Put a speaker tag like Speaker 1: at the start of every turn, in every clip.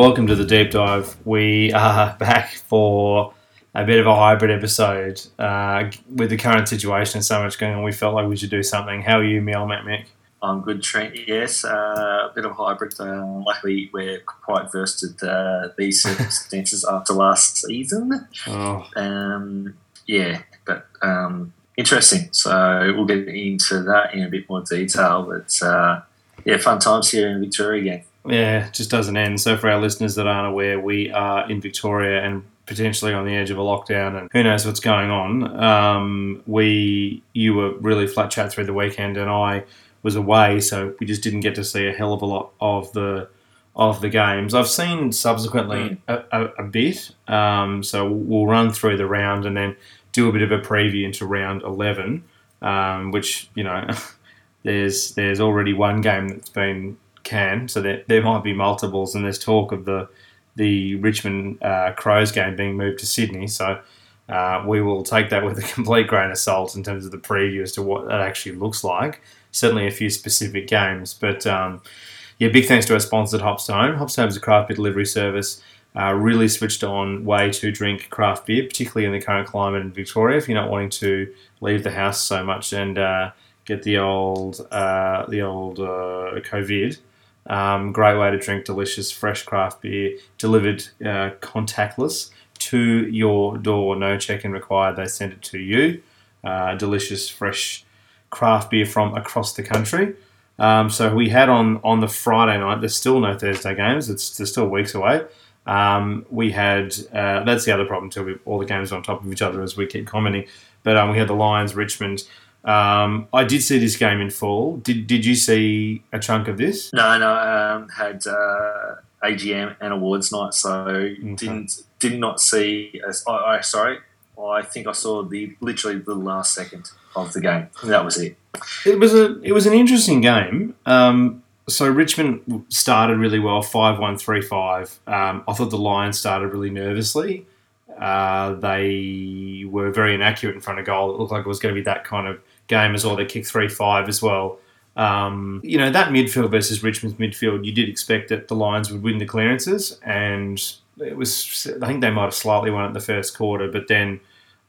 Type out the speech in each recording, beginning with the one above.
Speaker 1: welcome to the deep dive. We are back for a bit of a hybrid episode uh, with the current situation and so much going on. We felt like we should do something. How are you, Mac Mick?
Speaker 2: I'm good, Trent. Yes, uh, a bit of a hybrid. Uh, luckily, we're quite versed at uh, these circumstances after last season.
Speaker 1: Oh,
Speaker 2: Um, yeah, but um, interesting. So we'll get into that in a bit more detail. But uh, yeah, fun times here in Victoria again.
Speaker 1: Yeah, it just doesn't end. So, for our listeners that aren't aware, we are in Victoria and potentially on the edge of a lockdown, and who knows what's going on. Um, we, you were really flat chat through the weekend, and I was away, so we just didn't get to see a hell of a lot of the of the games. I've seen subsequently a, a, a bit, um, so we'll run through the round and then do a bit of a preview into round eleven, um, which you know. There's there's already one game that's been canned, so there, there might be multiples, and there's talk of the the Richmond uh, Crows game being moved to Sydney. So uh, we will take that with a complete grain of salt in terms of the preview as to what that actually looks like. Certainly a few specific games, but um, yeah, big thanks to our sponsor, Hopstone. Hopstone is a craft beer delivery service. Uh, really switched on way to drink craft beer, particularly in the current climate in Victoria. If you're not wanting to leave the house so much and uh, get the old uh, the old uh, COVID. Um, great way to drink delicious fresh craft beer delivered uh, contactless to your door. No check-in required. They send it to you. Uh, delicious fresh craft beer from across the country. Um, so we had on on the Friday night. There's still no Thursday games. It's there's still weeks away. Um, we had uh, that's the other problem too. All the games on top of each other as we keep commenting. But um, we had the Lions, Richmond. Um, I did see this game in full. Did Did you see a chunk of this?
Speaker 2: No, no, um, had uh, AGM and awards night, so didn't did not see. As, I, I sorry, I think I saw the literally the last second of the game. That was it.
Speaker 1: It was a it was an interesting game. Um, so Richmond started really well, five one three five. Um, I thought the Lions started really nervously. Uh, they were very inaccurate in front of goal. It looked like it was going to be that kind of game as well. They kick three five as well. Um, you know that midfield versus Richmond's midfield. You did expect that the Lions would win the clearances, and it was. I think they might have slightly won it in the first quarter, but then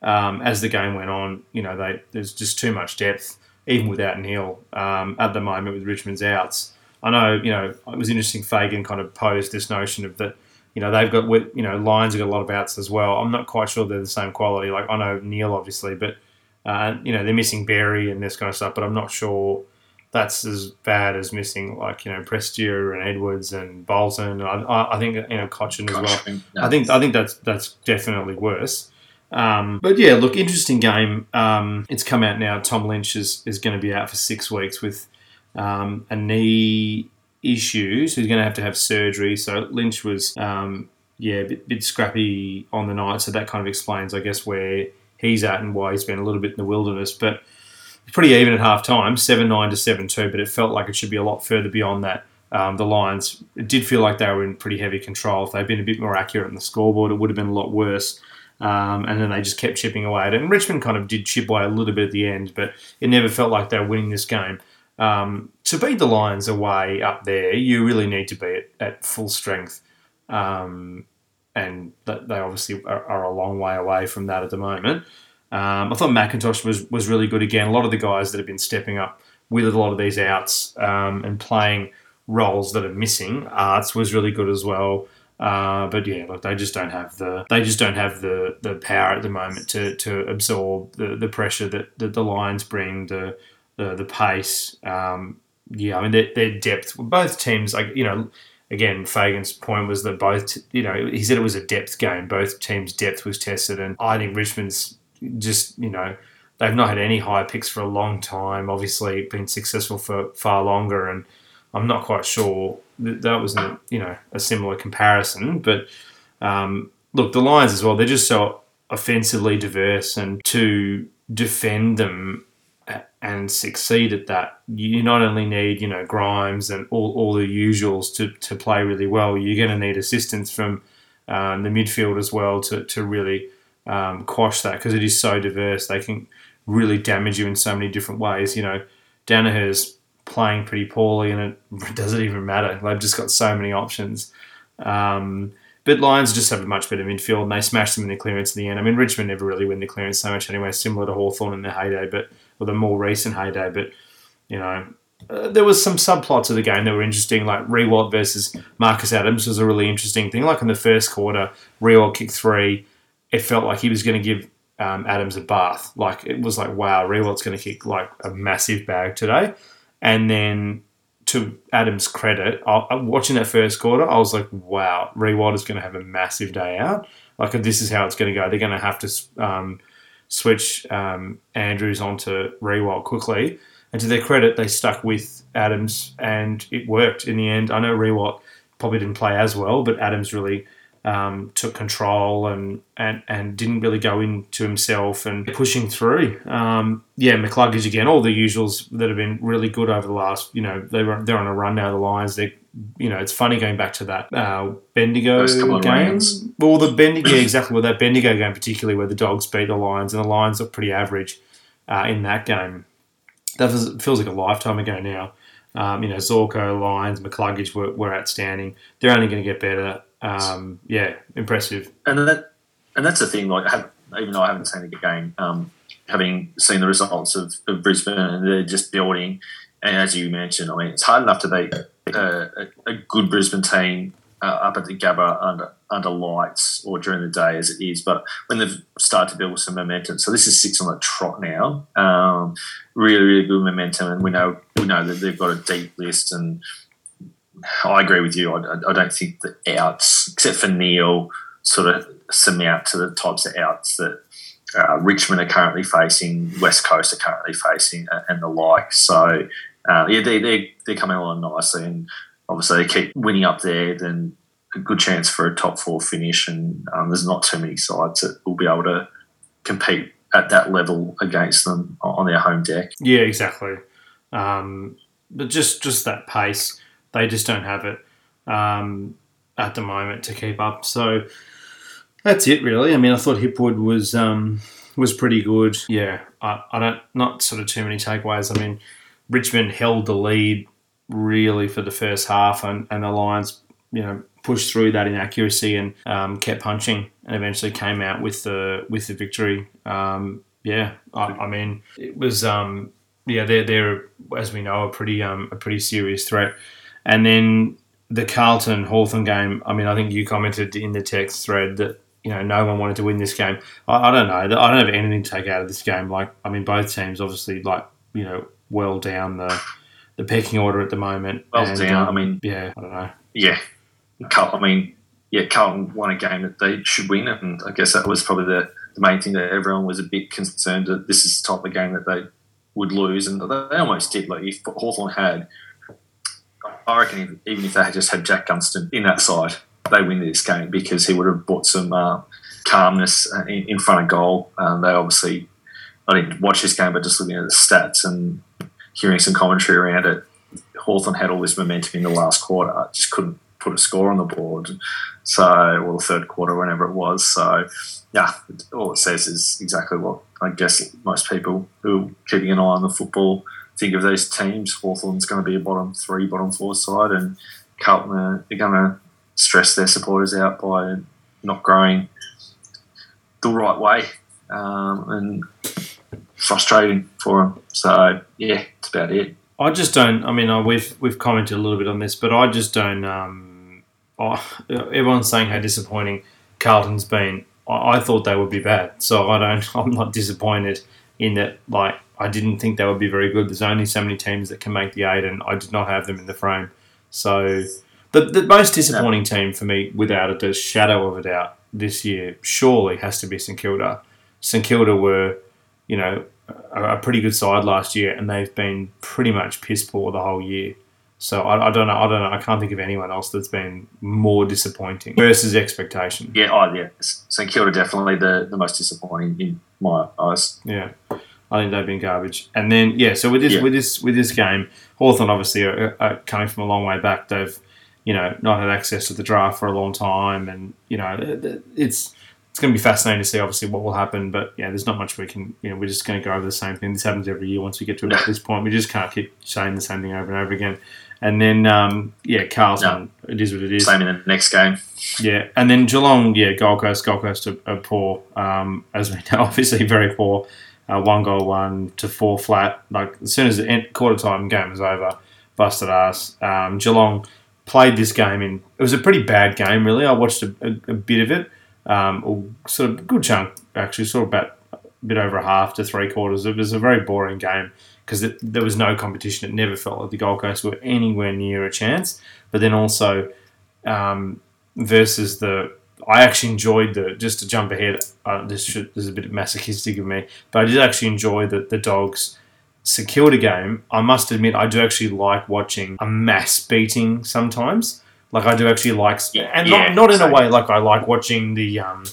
Speaker 1: um, as the game went on, you know they there's just too much depth even without Neale um, at the moment with Richmond's outs. I know, you know, it was interesting. Fagan kind of posed this notion of that, you know, they've got, you know, Lions have got a lot of outs as well. I'm not quite sure they're the same quality. Like I know Neale obviously, but uh, you know they're missing Berry and this kind of stuff. But I'm not sure that's as bad as missing like you know Prestia and Edwards and Bolton. I, I, I think you know Cotchin as well.
Speaker 2: No.
Speaker 1: I think I think that's that's definitely worse. Um, but yeah, look, interesting game. Um, it's come out now. Tom Lynch is, is going to be out for six weeks with um, a knee issue, so he's going to have to have surgery. So Lynch was um, yeah a bit, bit scrappy on the night, so that kind of explains, I guess, where he's at and why he's been a little bit in the wilderness. But pretty even at half time, seven nine to seven two. But it felt like it should be a lot further beyond that. Um, the Lions, it did feel like they were in pretty heavy control. If they'd been a bit more accurate on the scoreboard, it would have been a lot worse. Um, and then they just kept chipping away at it. And Richmond kind of did chip away a little bit at the end, but it never felt like they were winning this game. Um, to beat the Lions away up there, you really need to be at, at full strength. Um, and they obviously are, are a long way away from that at the moment. Um, I thought McIntosh was, was really good again. A lot of the guys that have been stepping up with a lot of these outs um, and playing roles that are missing, Aarts was really good as well. Uh, but yeah, look, they just don't have the they just don't have the, the power at the moment to, to absorb the, the pressure that, that the Lions bring, the the, the pace. Um, yeah, I mean their, their depth. Both teams, like you know, again, Fagan's point was that both you know he said it was a depth game. Both teams' depth was tested, and I think Richmond's just you know they've not had any high picks for a long time. Obviously, been successful for far longer, and I'm not quite sure that, that was you know a similar comparison. But um, look, the Lions as well. They're just so offensively diverse, and to defend them and succeed at that, you not only need you know Grimes and all, all the usuals to, to play really well. You're going to need assistance from um, the midfield as well to to really um, quash that because it is so diverse. They can really damage you in so many different ways. You know, Daniher's playing pretty poorly, and it doesn't even matter. They've just got so many options. Um, but Lions just have a much better midfield, and they smash them in the clearance in the end. I mean, Richmond never really win the clearance so much anyway, similar to Hawthorn in their heyday, but or the more recent heyday. But you know, uh, there was some subplots of the game that were interesting, like Riewoldt versus Marcus Adams was a really interesting thing. Like in the first quarter, Riewoldt kicked three. It felt like he was going to give um, Adams a bath. Like it was like, wow, Riewoldt's going to kick like a massive bag today. And then to Adams' credit, I, watching that first quarter, I was like, wow, Riewoldt is going to have a massive day out. Like this is how it's going to go. They're going to have to um, switch um, Andrews onto Riewoldt quickly. And to their credit, they stuck with Adams, and it worked in the end. I know Riewoldt probably didn't play as well, but Adams really um, took control and, and and didn't really go into himself and pushing through. Um, yeah, McCluggage again, all the usuals that have been really good over the last. You know, they were they're on a run now. The Lions, they you know, it's funny going back to that uh, Bendigo game. Well, the Bendigo, yeah, exactly. Well, that Bendigo game, particularly where the Dogs beat the Lions, and the Lions are pretty average uh, in that game. That feels like a lifetime ago now. Um, you know, Zorko, Lions, McCluggage were, were outstanding. They're only going to get better um, yeah, impressive.
Speaker 2: And that and that's the thing. Like, have, even though I haven't seen the game, um, having seen the results of, of, Brisbane they're just building, and as you mentioned, I mean, it's hard enough to beat a, a, good Brisbane team uh, up at the Gabba under under lights or during the day as it is, but when they've started to build some momentum, so this is six on the trot now. Um, really, really good momentum, and we know we know that they've got a deep list and I agree with you. I, I, don't think the outs, except for Neale, sort of sum surmount to the types of outs that uh, Richmond are currently facing, West Coast are currently facing, and the like. So, uh, yeah, they, they, they're coming along nicely. And obviously, they keep winning up there, then a good chance for a top four finish. And um, there's not too many sides that will be able to compete at that level against them on their home deck.
Speaker 1: Yeah, exactly. Um, but just just that pace they just don't have it um, at the moment to keep up. So that's it, really. I mean, I thought Hipwood was um, was pretty good. Yeah, I, I don't not sort of too many takeaways. I mean, Richmond held the lead really for the first half, and, and the Lions, you know, pushed through that inaccuracy and um, kept punching, and eventually came out with the with the victory. Um, yeah, I, I, mean, it was um, yeah, they're they're as we know a pretty um, a pretty serious threat. And then the Carlton Hawthorn game, I mean, I think you commented in the text thread that, you know, no one wanted to win this game. I, I don't know. I don't have anything to take out of this game. Like, I mean, both teams obviously, like, you know, well down the the pecking order at the moment.
Speaker 2: Well and, down. Um, I mean,
Speaker 1: yeah, I don't know.
Speaker 2: Yeah. Carl, I mean, yeah, Carlton won a game that they should win, and I guess that was probably the, the main thing that everyone was a bit concerned that this is the type of game that they would lose, and they almost did. Like if Hawthorn had I reckon even if they had just had Jack Gunston in that side, they win this game because he would have brought some uh, calmness uh, in, in, front of goal. Um, they obviously, I didn't watch this game, but just looking at the stats and hearing some commentary around it, Hawthorn had all this momentum in the last quarter, just couldn't put a score on the board. So, well, the third quarter, whenever it was. So, yeah, all it says is exactly what I guess most people who are keeping an eye on the football think of those teams, Hawthorn's going to be a bottom three, bottom four side, and Carlton are, are going to stress their supporters out by not growing the right way, um, and frustrating for them. So yeah, it's about it.
Speaker 1: I just don't. I mean, we've we've commented a little bit on this, but I just don't. Um, oh, everyone's saying how disappointing Carlton's been. I, I thought they would be bad, so I don't. I'm not disappointed in that. Like I didn't think they would be very good. There's only so many teams that can make the eight, and I did not have them in the frame. So the, the most disappointing team for me, without a shadow of a doubt, this year surely has to be St Kilda. St Kilda were, you know, a, a, pretty good side last year, and they've been pretty much piss poor the whole year. So I, I, don't know. I don't know. I can't think of anyone else that's been more disappointing versus expectation.
Speaker 2: Yeah, oh yeah. St Kilda definitely the, the most disappointing in my eyes.
Speaker 1: Yeah. I think they've been garbage. And then yeah, so with this yeah. with this with this game, Hawthorn obviously are, are, coming from a long way back. They've you know not had access to the draft for a long time, and you know it's it's going to be fascinating to see obviously what will happen. But yeah, there's not much we can you know we're just going to go over the same thing. This happens every year. Once we get to about this point, we just can't keep saying the same thing over and over again. And then, um, yeah, Carlton, it is what it is.
Speaker 2: Same in the next game.
Speaker 1: Yeah, and then Geelong, yeah, Gold Coast, Gold Coast are, are poor, um, as we know, obviously very poor. Uh, one goal, one to four flat. Like as soon as the end, quarter time game was over, busted ass. Um, Geelong played this game in. It was a pretty bad game, really. I watched a, a, a bit of it, um, or sort of good chunk actually, sort of about a bit over a half to three quarters. It was a very boring game because there was no competition. It never felt like the Gold Coast were anywhere near a chance. But then also um, versus the I actually enjoyed the just to jump ahead. Uh, this should, this is a bit masochistic of me, but I did actually enjoy that the dogs secured a game. I must admit, I do actually like watching a mass beating sometimes. Like I do actually like, and
Speaker 2: Yeah,
Speaker 1: not not in a way like I like watching the um,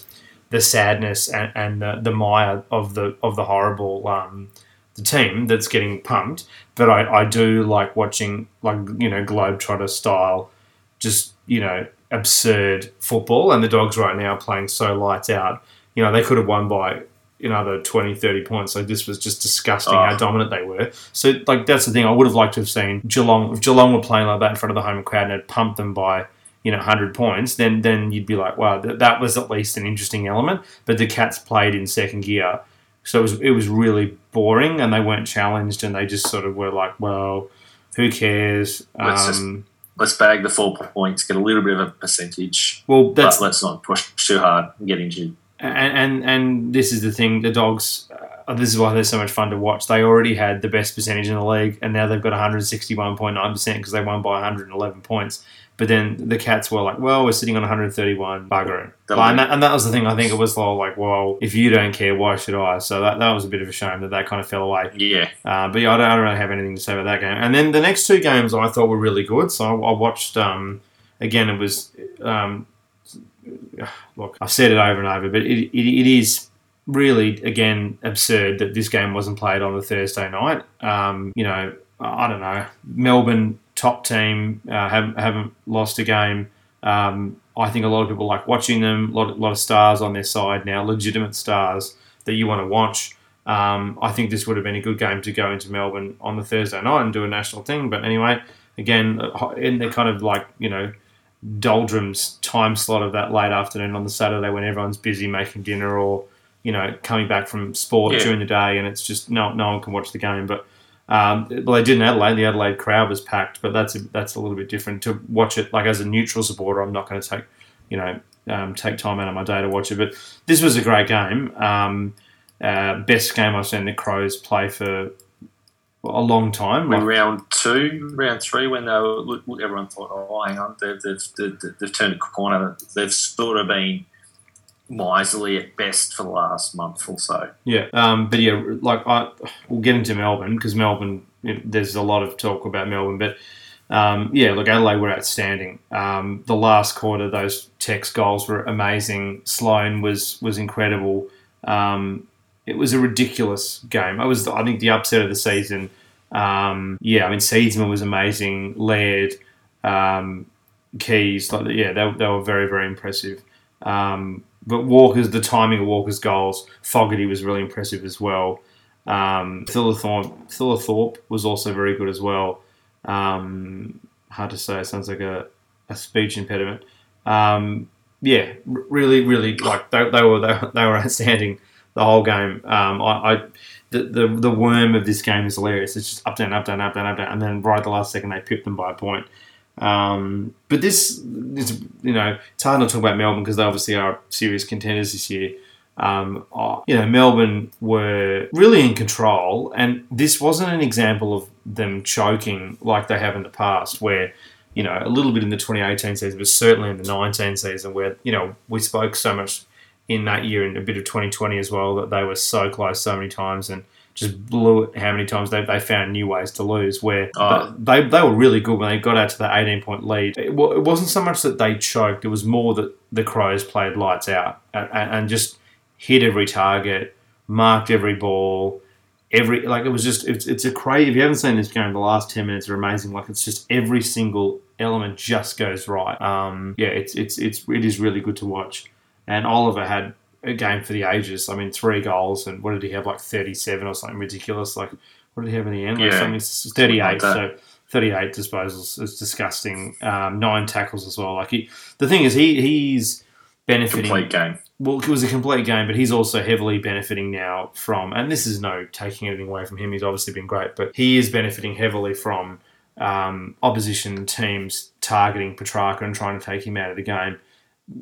Speaker 1: the sadness and, and the, the mire of the of the horrible um, the team that's getting pumped. But I, I do like watching like you know Globetrotter style, just you know absurd football. And the dogs right now are playing so lights out. You know they could have won by another 20, 30 points. Like this was just disgusting how
Speaker 2: Oh.
Speaker 1: dominant they were. So like that's the thing. I would have liked to have seen Geelong. If Geelong were playing like that in front of the home crowd and had pumped them by you know 100 points, then then you'd be like, wow, th- that was at least an interesting element. But the Cats played in second gear, so it was it was really boring, and they weren't challenged, and they just sort of were like, well, who cares?
Speaker 2: Let's just-
Speaker 1: Um,
Speaker 2: Let's bag the four points, get a little bit of a percentage,
Speaker 1: well, that's
Speaker 2: but let's not push too hard and get injured.
Speaker 1: And and and this is the thing the dogs uh, this is why they're so much fun to watch they already had the best percentage in the league and now they've got 161.9% because they won by 111 points but then the cats were like well we're sitting on 131 bugger it. Like, and, that, and that was the thing i think it was all like well if you don't care why should i so that, that was a bit of a shame that that kind of fell away
Speaker 2: Yeah,
Speaker 1: uh, but yeah, I don't, I don't really have anything to say about that game. And then the next two games I thought were really good. So I, I watched. Um, again, it was. Um, look, I've said it over and over, but it, it, it is really again absurd that this game wasn't played on a Thursday night. Um, you know, I don't know. Melbourne top team uh, haven't haven't lost a game. Um, I think a lot of people like watching them. A lot, lot of stars on their side now, legitimate stars that you want to watch. Um, I think this would have been a good game to go into Melbourne on the Thursday night and do a national thing. But anyway, again, uh, in the kind of like you know doldrums time slot of that late afternoon on the Saturday when everyone's busy making dinner or you know coming back from sport
Speaker 2: Yeah.
Speaker 1: during the day and it's just no no one can watch the game. But um, well, they did in Adelaide. The Adelaide crowd was packed, but that's a, that's a little bit different to watch it. Like as a neutral supporter, I'm not going to take you know um, take time out of my day to watch it. But this was a great game. Um, uh, best game I've seen the Crows play for a long time. Like,
Speaker 2: round two, round three, when they were, look, everyone thought, oh, hang on, they've, they've, they've, they've turned a corner. They've sort of been miserly at best for the last month or so.
Speaker 1: Yeah, um, but yeah, like I, we'll get into Melbourne because Melbourne, you know, there's a lot of talk about Melbourne, but um, yeah, look, Adelaide were outstanding. Um, the last quarter, those Tex goals were amazing. Sloan was was incredible. Um, it was a ridiculous game. I was, I think, the upset of the season. Um, yeah, I mean, Seedsman was amazing. Laird, um, Keays, like yeah, they, they were very very impressive. Um, but Walker's the timing of Walker's goals, Fogarty was really impressive as well. Um, was also very good as well. Um, hard to say, it sounds like a, a speech impediment. Um, yeah, really, really like they, they were they, they were outstanding the whole game. Um, I, I the, the the worm of this game is hilarious. It's just up down, up down, up down, up down, and then right at the last second they pipped them by a point. Um, but this is, you know, it's hard not to talk about Melbourne because they obviously are serious contenders this year. Um, you know, Melbourne were really in control, and this wasn't an example of them choking like they have in the past, where, you know, a little bit in the 2018 season, but certainly in the 19 season, where, you know, we spoke so much in that year and a bit of 2020 as well that they were so close so many times and just blew it how many times they, they found new ways to lose where
Speaker 2: Oh.
Speaker 1: they, they were really good when they got out to the 18 point lead. It, it wasn't so much that they choked it was more that the crows played lights out and, and and just hit every target marked every ball every like it was just it's, it's a crazy if you haven't seen this game the last 10 minutes are amazing like it's just every single element just goes right. Um yeah it's it's it's it is really good to watch and Oliver had a game for the ages. I mean, three goals, and what did he have? Like thirty-seven or something ridiculous. Like, what did he have in the end? Like
Speaker 2: Yeah.
Speaker 1: something s- thirty-eight.
Speaker 2: Something
Speaker 1: so 38 disposals is disgusting. Um, nine tackles as well. Like he, the thing is, he he's benefiting.
Speaker 2: Complete game.
Speaker 1: Well, it was a complete game, but he's also heavily benefiting now from. And this is no taking anything away from him. He's obviously been great, but he is benefiting heavily from um, opposition teams targeting Petracca and trying to take him out of the game.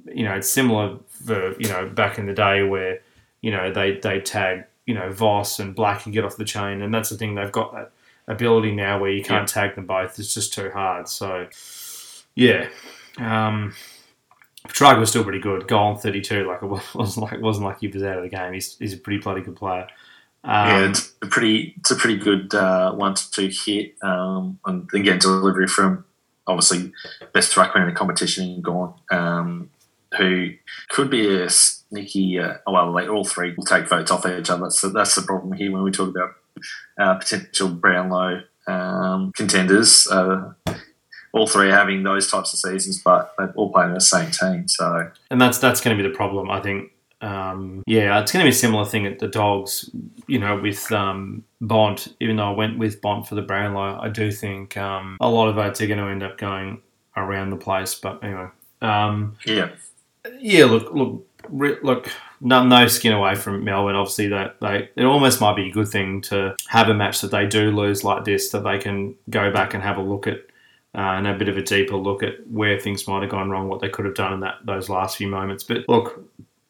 Speaker 1: You know, it's similar for you know back in the day where you know they they tag you know Voss and Black and get off the chain, and that's the thing they've got that ability now where you can't yeah. tag them both. It's just too hard. So yeah, um, Petracca was still pretty good. Goal on thirty two, like it wasn't like it wasn't like he was out of the game. He's he's a pretty bloody good player.
Speaker 2: Um, yeah, it's a pretty it's a pretty good uh, one to hit. Um, and again, delivery from obviously best ruckman in the competition, Gawn, um, who could be a sneaky. Uh, well, like all three will take votes off each other. So that's the problem here when we talk about uh, potential Brownlow um, contenders. Uh, all three are having those types of seasons, but they're all playing in the same team. So,
Speaker 1: and that's that's going to be the problem, I think. Um, yeah, it's going to be a similar thing at the Dogs. You know, with um, Bont. Even though I went with Bont for the Brownlow, I do think um, a lot of votes are going to end up going around the place. But anyway, um,
Speaker 2: yeah,
Speaker 1: yeah. Look, look, look. No, no skin away from Melbourne. Obviously, that they it almost might be a good thing to have a match that they do lose like this, that they can go back and have a look at uh, and a bit of a deeper look at where things might have gone wrong, what they could have done in that those last few moments. But look,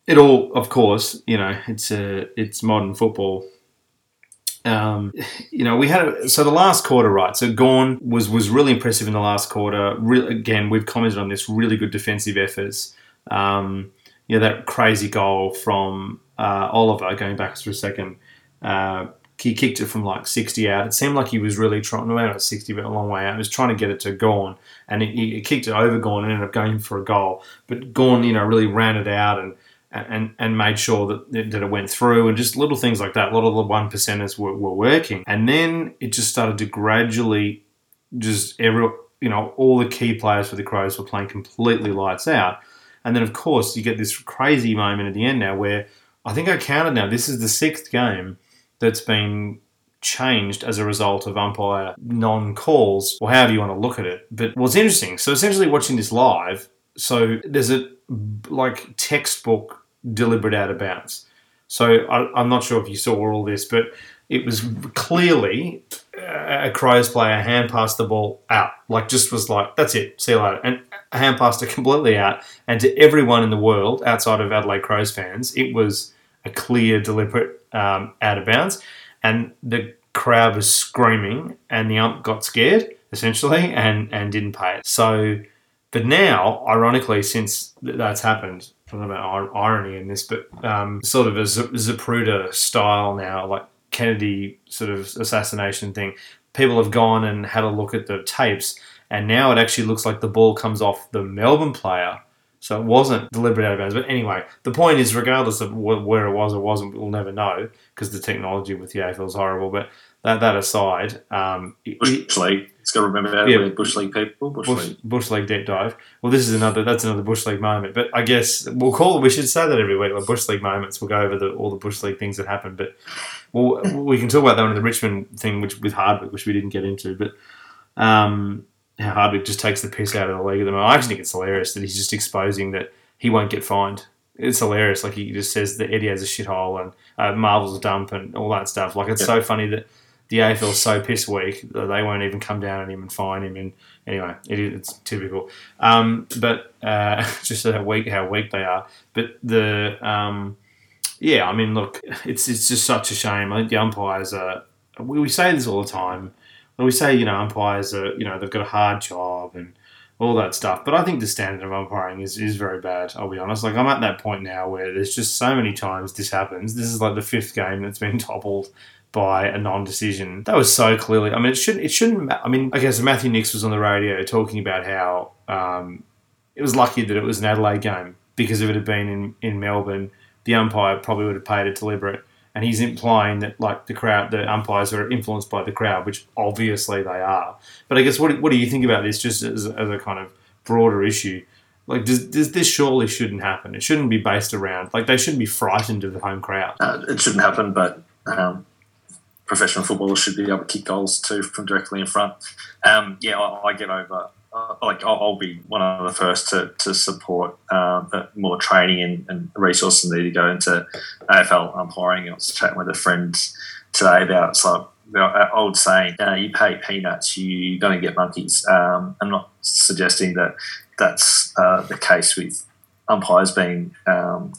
Speaker 1: it all, of course, you know, it's a it's modern football. Um, you know, we had a, so the last quarter, right? So Gawn was was really impressive in the last quarter. Re- again, we've commented on this really good defensive efforts. Um, you know, that crazy goal from uh, Oliver going back for a second. Uh, he kicked it from like 60 out. It seemed like he was really trying, maybe not 60, but a long way out. He was trying to get it to Gawn, and he, he kicked it over Gawn and ended up going for a goal. But Gawn, you know, really ran it out and and, and made sure that, that it went through and just little things like that. A lot of the one percenters were, were working. And then it just started to gradually just every, you know, all the key players for the Crows were playing completely lights out. And then, of course, you get this crazy moment at the end now where I think I counted now, this is the sixth game that's been changed as a result of umpire non calls, or however you want to look at it. But what's interesting, so essentially watching this live, so there's a like textbook deliberate out of bounds. So I, am not sure if you saw all this, but it was clearly a Crows player hand passed the ball out. Like just was like, that's it, see you later. And hand passed it completely out. And to everyone in the world outside of Adelaide Crows fans, it was a clear, deliberate um, out of bounds. And the crowd was screaming, and the ump got scared essentially and and didn't pay it. So but now, ironically, since that's happened, I don't know about irony in this, but um, sort of a Zapruder style now, like Kennedy sort of assassination thing. People have gone and had a look at the tapes, and now it actually looks like the ball comes off the Melbourne player. So it wasn't deliberate out of bounds. But anyway, the point is, regardless of where it was or wasn't, we'll never know because the technology with the AFL is horrible. But that, that aside, um,
Speaker 2: Bush League. It's got to remember that yeah, Bush League people. Bush,
Speaker 1: Bush, League. Bush League deep dive. Well, this is another. That's another Bush League moment. But I guess we'll call. We should say that every week. Like Bush League moments. We'll go over the, all the Bush League things that happened. But well, we can talk about that one in the Richmond thing, which with Hardwick, which we didn't get into. But um, how Hardwick just takes the piss out of the league at the moment. I actually think it's hilarious that he's just exposing that he won't get fined. It's hilarious. Like he just says that Eddie has a shithole and uh, Marvel's a dump and all that stuff. Like it's so funny that the AFL is so piss weak that they won't even come down and fine him. And anyway, it's typical. Um, but uh, just how weak how weak they are. But the um, yeah, I mean, look, it's it's just such a shame. I think the umpires are. We, we say this all the time. We say you know umpires are you know they've got a hard job and all that stuff. But I think the standard of umpiring is, is very bad, I'll be honest. Like, I'm at that point now where there's just so many times this happens. This is like the fifth game that's been toppled by a non-decision. That was so clearly. I mean, it shouldn't. It shouldn't. I mean, I guess Matthew Nicks was on the radio talking about how um, it was lucky that it was an Adelaide game because if it had been in, in Melbourne, the umpire probably would have paid it deliberate. And he's implying that like the crowd, the umpires are influenced by the crowd, which obviously they are. But I guess what what do you think about this, just as, as a kind of broader issue? Like, does, does this surely shouldn't happen? It shouldn't be based around like they shouldn't be frightened of the home crowd.
Speaker 2: Uh, it shouldn't happen, but um, professional footballers should be able to kick goals too from directly in front. Um, yeah, I, I, get over. Uh, like I'll, I'll, be one of the first to, to support um, more training and, and, resources need to go into AFL umpiring. I was chatting with a friend today about so old saying, uh, "You pay peanuts, you're going to get monkeys." Um, I'm not suggesting that that's uh, the case with umpires being um,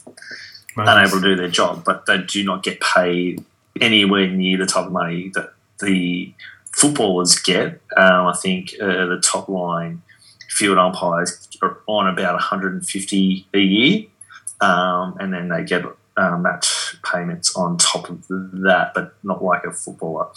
Speaker 2: unable to do their job, but they do not get paid anywhere near the type of money that the footballers get. Um, I think uh, the top line field umpires are on about 150 a year, um, and then they get uh, match payments on top of that, but not like a footballer.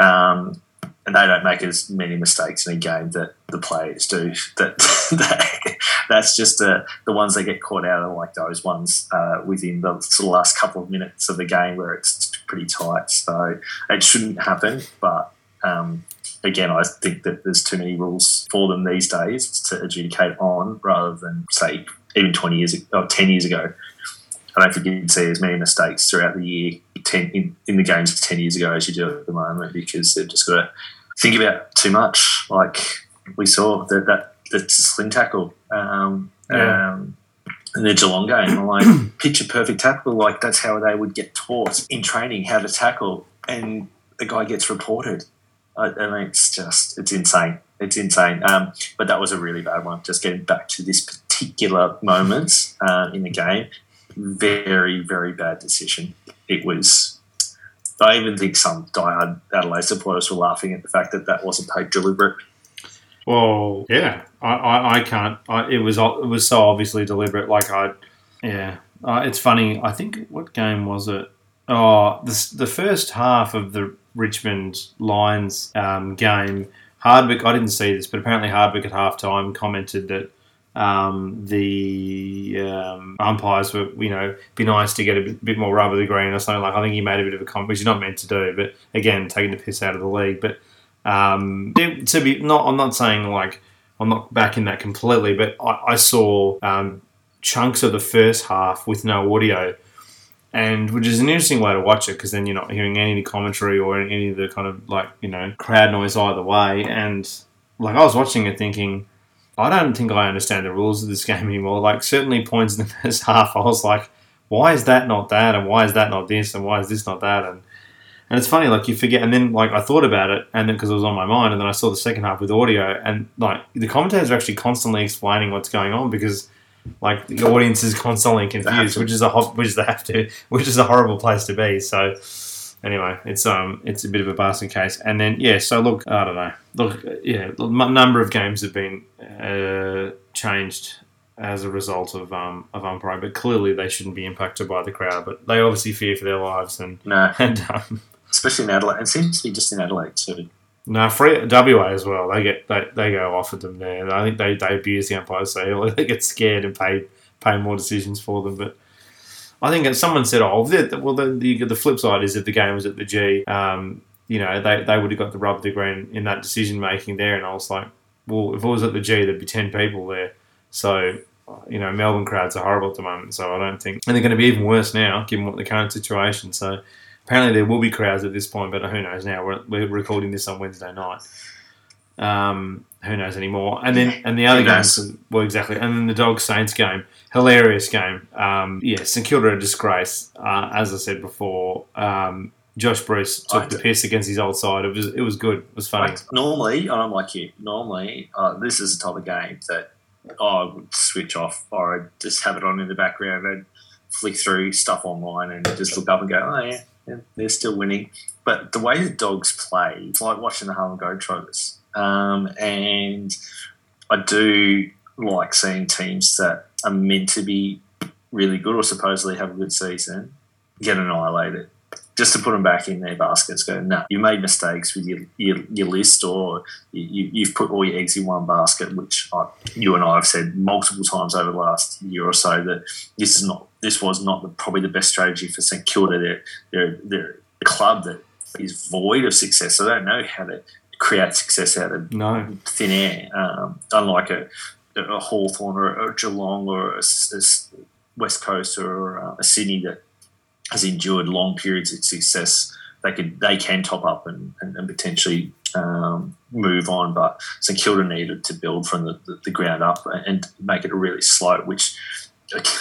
Speaker 2: Um, and they don't make as many mistakes in a game that the players do. That, that that's just uh, the ones that get caught out are like those ones uh, within the of last couple of minutes of the game where it's pretty tight. So it shouldn't happen, but. Um, again, I think that there's too many rules for them these days to adjudicate on, rather than say even 20 years or 10 years ago. I don't think you'd see as many mistakes throughout the year ten, in, in the games 10 years ago as you do at the moment because they've just got to think about too much. Like we saw that that that's a sling tackle. Um, yeah. um, the Geelong game, i like picture perfect tackle, like that's how they would get taught in training how to tackle, and the guy gets reported. I, I mean, it's just it's insane. It's insane. Um, but that was a really bad one. Just getting back to this particular moment uh, in the game, very very bad decision. It was I even think some diehard Adelaide supporters were laughing at the fact that that wasn't paid deliberate.
Speaker 1: Well, yeah, I, I, I can't. I, it was it was so obviously deliberate. Like I, yeah, uh, it's funny. I think what game was it? Oh, the the first half of the Richmond Lions um, game. Hardwick, I didn't see this, but apparently Hardwick at halftime commented that um, the um, umpires were, you know, be nice to get a bit, bit, more rubber the green or something like. I think he made a bit of a comment, which he's not meant to do, but again, taking the piss out of the league. But um, to be not, I'm not saying like I'm not backing that completely, but I, I saw um, chunks of the first half with no audio. And which is an interesting way to watch it because then you're not hearing any commentary or any of the kind of like you know crowd noise either way. And like I was watching it thinking, I don't think I understand the rules of this game anymore. Like certainly points in the first half, I was like, why is that not that, and why is that not this, and why is this not that, and and it's funny, like you forget, and then like I thought about it, and then because it was on my mind, and then I saw the second half with audio, and like the commentators are actually constantly explaining what's going on because like the audience is constantly confused, which is a which they have to, which is a horrible place to be. So anyway, it's um it's a bit of a basket case. And then yeah, so look, I don't know. Look, yeah, a number of games have been uh, changed as a result of um of umpiring, but clearly they shouldn't be impacted by the crowd. But they obviously fear for their lives and
Speaker 2: no.
Speaker 1: and um,
Speaker 2: especially in Adelaide. It seems to be just in Adelaide too.
Speaker 1: No, free WA as well. They get they, they go off at them there. I think they, they abuse the umpires so they get scared and pay pay more decisions for them. But I think someone said, "Oh, well, the, the, the flip side is if the game was at the G, um, you know, they, they would have got the rub of the green in that decision making there." And I was like, "Well, if it was at the G, there'd be ten people there." So, you know, Melbourne crowds are horrible at the moment. So I don't think, and they're going to be even worse now, given what the current situation. So apparently there will be crowds at this point, but who knows now? We're, we're recording this on Wednesday night. Um, who knows anymore? And then and the other games, well, exactly. And then the Dog Saints game, hilarious game. Um, yeah, St Kilda a disgrace. Uh, as I said before, um, Josh Bruce took the piss against his old side. It was it was good. It was funny.
Speaker 2: Like, normally, I'm like you. Normally, uh, this is the type of game that I would switch off or I'd just have it on in the background and flick through stuff online and just look up and go, oh yeah, yeah they're still winning. But the way the dogs play, it's like watching the Harlem Globetrotters. Um, and I do like seeing teams that are meant to be really good or supposedly have a good season get annihilated. Just to put them back in their baskets, go, no, you made mistakes with your, your, your list or you, have put all your eggs in one basket, which I, you and I have said multiple times over the last year or so that this is not this was not the, probably the best strategy for St Kilda. They're, they're, they're a club that is void of success. I don't know how to create success out of
Speaker 1: no.
Speaker 2: thin air, um, unlike a, a Hawthorn or a Geelong or a, a West Coast or uh, a Sydney that has endured long periods of success. they could they can top up and, and, and potentially um, move on. But St Kilda needed to build from the, the, the, ground up and make it a really slow, which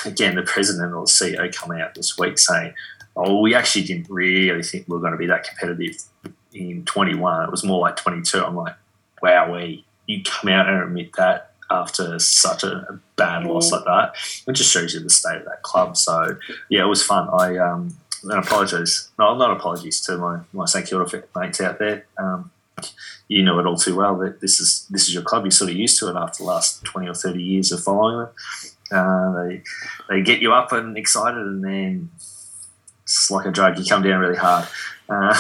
Speaker 2: again the president or the CEO coming out this week saying, "Oh, we actually didn't really think we were going to be that competitive in 21. It was more like 22." I'm like, "Wow, we you come out and admit that." After such a bad loss like that, it just shows you the state of that club. So, yeah, it was fun. I um, and apologise. No, not apologies to my, my St Kilda mates out there. Um, you know it all too well that this is this is your club. You're sort of used to it after the last twenty or thirty years of following them. Uh, they they get you up and excited, and then it's like a drug. You come down really hard. Uh,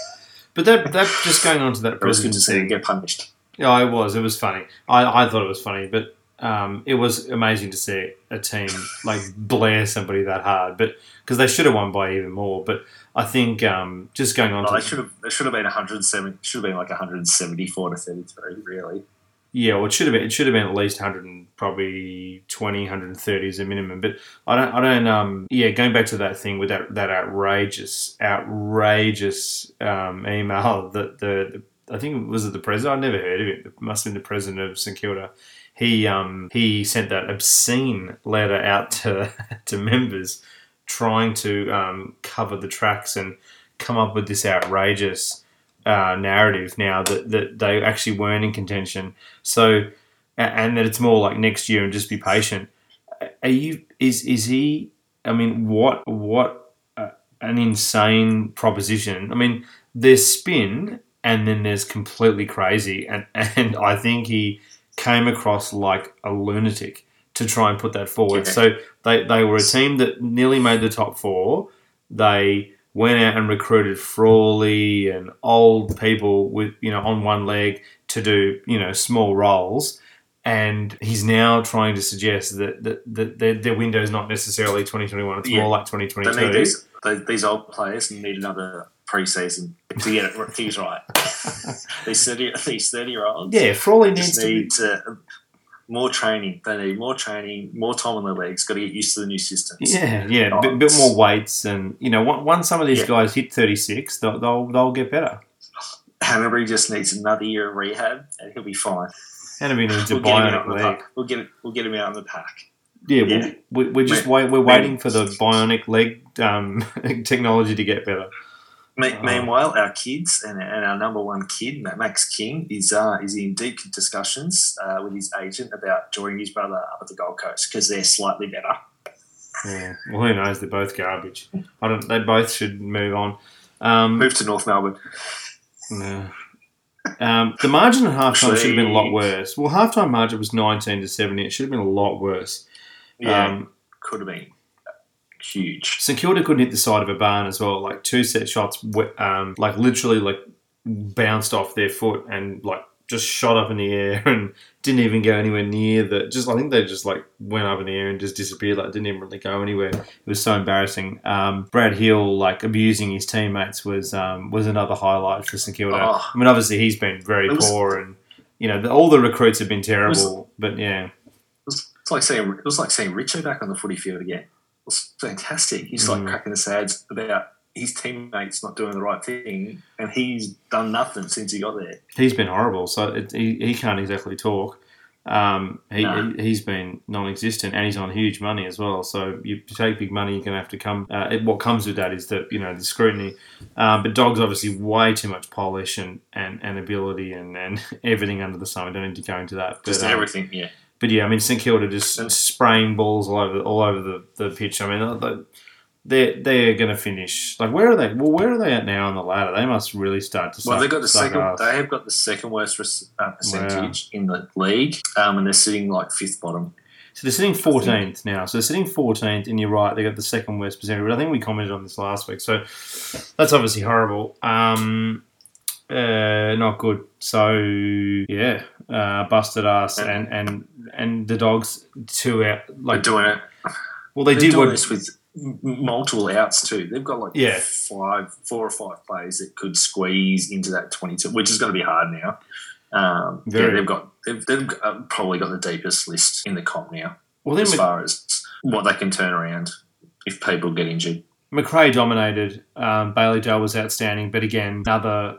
Speaker 1: but that that just going on to that.
Speaker 2: It was good to see you get punished.
Speaker 1: Yeah, it was. It was funny. I, I thought it was funny, but um, it was amazing to see a team like blare somebody that hard. But because they should have won by even more. But I think um, just going on,
Speaker 2: oh, to they should have they should have been 107. Should have been like 174 to 33. Really.
Speaker 1: Yeah, well, it should have been. It should have been at least 100 and probably 20, 130 as a minimum. But I don't. I don't. Um. Yeah, going back to that thing with that that outrageous, outrageous um, email that the, the I think it was it the president. I never heard of it. It must have been the president of St Kilda. He um he sent that obscene letter out to to members trying to um, cover the tracks and come up with this outrageous uh, narrative now that, that they actually weren't in contention. So, and that it's more like next year and just be patient. Are you? Is is he? I mean, what what uh, an insane proposition. I mean, there's spin and then there's completely crazy, and and I think he came across like a lunatic to try and put that forward. Yeah. So they, they were a team that nearly made the top four. They went out and recruited Frawley and old people with you know on one leg to do you know small roles. And he's now trying to suggest that, that, that their, their window is not necessarily 2021, it's yeah. more like 2022.
Speaker 2: They need These, these old players need another pre-season to get it things right. these thirty these thirty year olds,
Speaker 1: yeah, Frawley needs
Speaker 2: need to, to more training. They need more training, more time on their legs. Got to get used to the new systems.
Speaker 1: Yeah, yeah, a bit, bit, more weights, and you know, once some of these yeah. guys hit thirty six, they'll, they'll, they'll get better.
Speaker 2: Hannebery just needs another year of rehab, and he'll be fine.
Speaker 1: Hannebery needs we'll a bionic leg.
Speaker 2: We'll get we'll get him out in the pack.
Speaker 1: Yeah, yeah. We, we're just wait, we're waiting for the bionic leg um, technology to get better.
Speaker 2: Uh-huh. Meanwhile, our kids and, and, our number one kid, Max King, is uh, is in deep discussions uh, with his agent about joining his brother up at the Gold Coast because they're slightly better.
Speaker 1: Yeah, well, who knows? They're both garbage. I don't. They both should move on. Um,
Speaker 2: move to North Melbourne.
Speaker 1: No. Um, the margin at halftime should have been a lot worse. Well, halftime margin was nineteen to seventy. It should have been a lot worse.
Speaker 2: Yeah, um, could have been huge.
Speaker 1: St Kilda couldn't hit the side of a barn as well. Like two set shots, um, like literally like bounced off their foot and like just shot up in the air and didn't even go anywhere near the. Just I think they just like went up in the air and just disappeared. Like didn't even really go anywhere. It was so embarrassing. Um, Brad Hill like abusing his teammates was um, was another highlight for St Kilda. Oh, I mean, obviously he's been very was, poor and you know the, all the recruits have been terrible. Was, but yeah, it
Speaker 2: was, it's like seeing it was like seeing Richo back on the footy field again was fantastic. He's mm. like cracking the sads about his teammates not doing the right thing, and he's done nothing since he got there.
Speaker 1: He's been horrible, so it, he, he can't exactly talk. Um, he, no. he, has been non-existent, and he's on huge money as well. So you take big money, you're going to have to come. Uh, it, what comes with that is that you know the scrutiny. Um, but Dog's obviously way too much polish and, and, and ability and, and everything under the sun. I don't need to go into that.
Speaker 2: But, Just um, everything, yeah
Speaker 1: but yeah, I mean St Kilda just spraying balls all over all over the, the pitch. I mean they're they're going to finish like where are they? Well, where are they at now on the ladder? They must really start to.
Speaker 2: Well, they've got the second. Ass. They have got the second worst uh, percentage wow. in the league, um, and they're sitting like fifth bottom.
Speaker 1: So they're sitting 14th now. So they're sitting 14th, and you're right, they got the second worst percentage. But I think we commented on this last week. So that's obviously horrible. Um, uh, not good. So yeah, uh, busted us, and and and the dogs two out like
Speaker 2: They're doing it.
Speaker 1: Well, they
Speaker 2: They're
Speaker 1: what,
Speaker 2: this with multiple outs too. They've got like
Speaker 1: yeah.
Speaker 2: five, four or five players that could squeeze into that twenty-two, which is going to be hard now. Um, yeah, they've got they've, they've uh, probably got the deepest list in the comp now. Well, as far as what they can turn around if people get injured.
Speaker 1: McRae dominated. Um, Bailey Dale was outstanding, but again, another.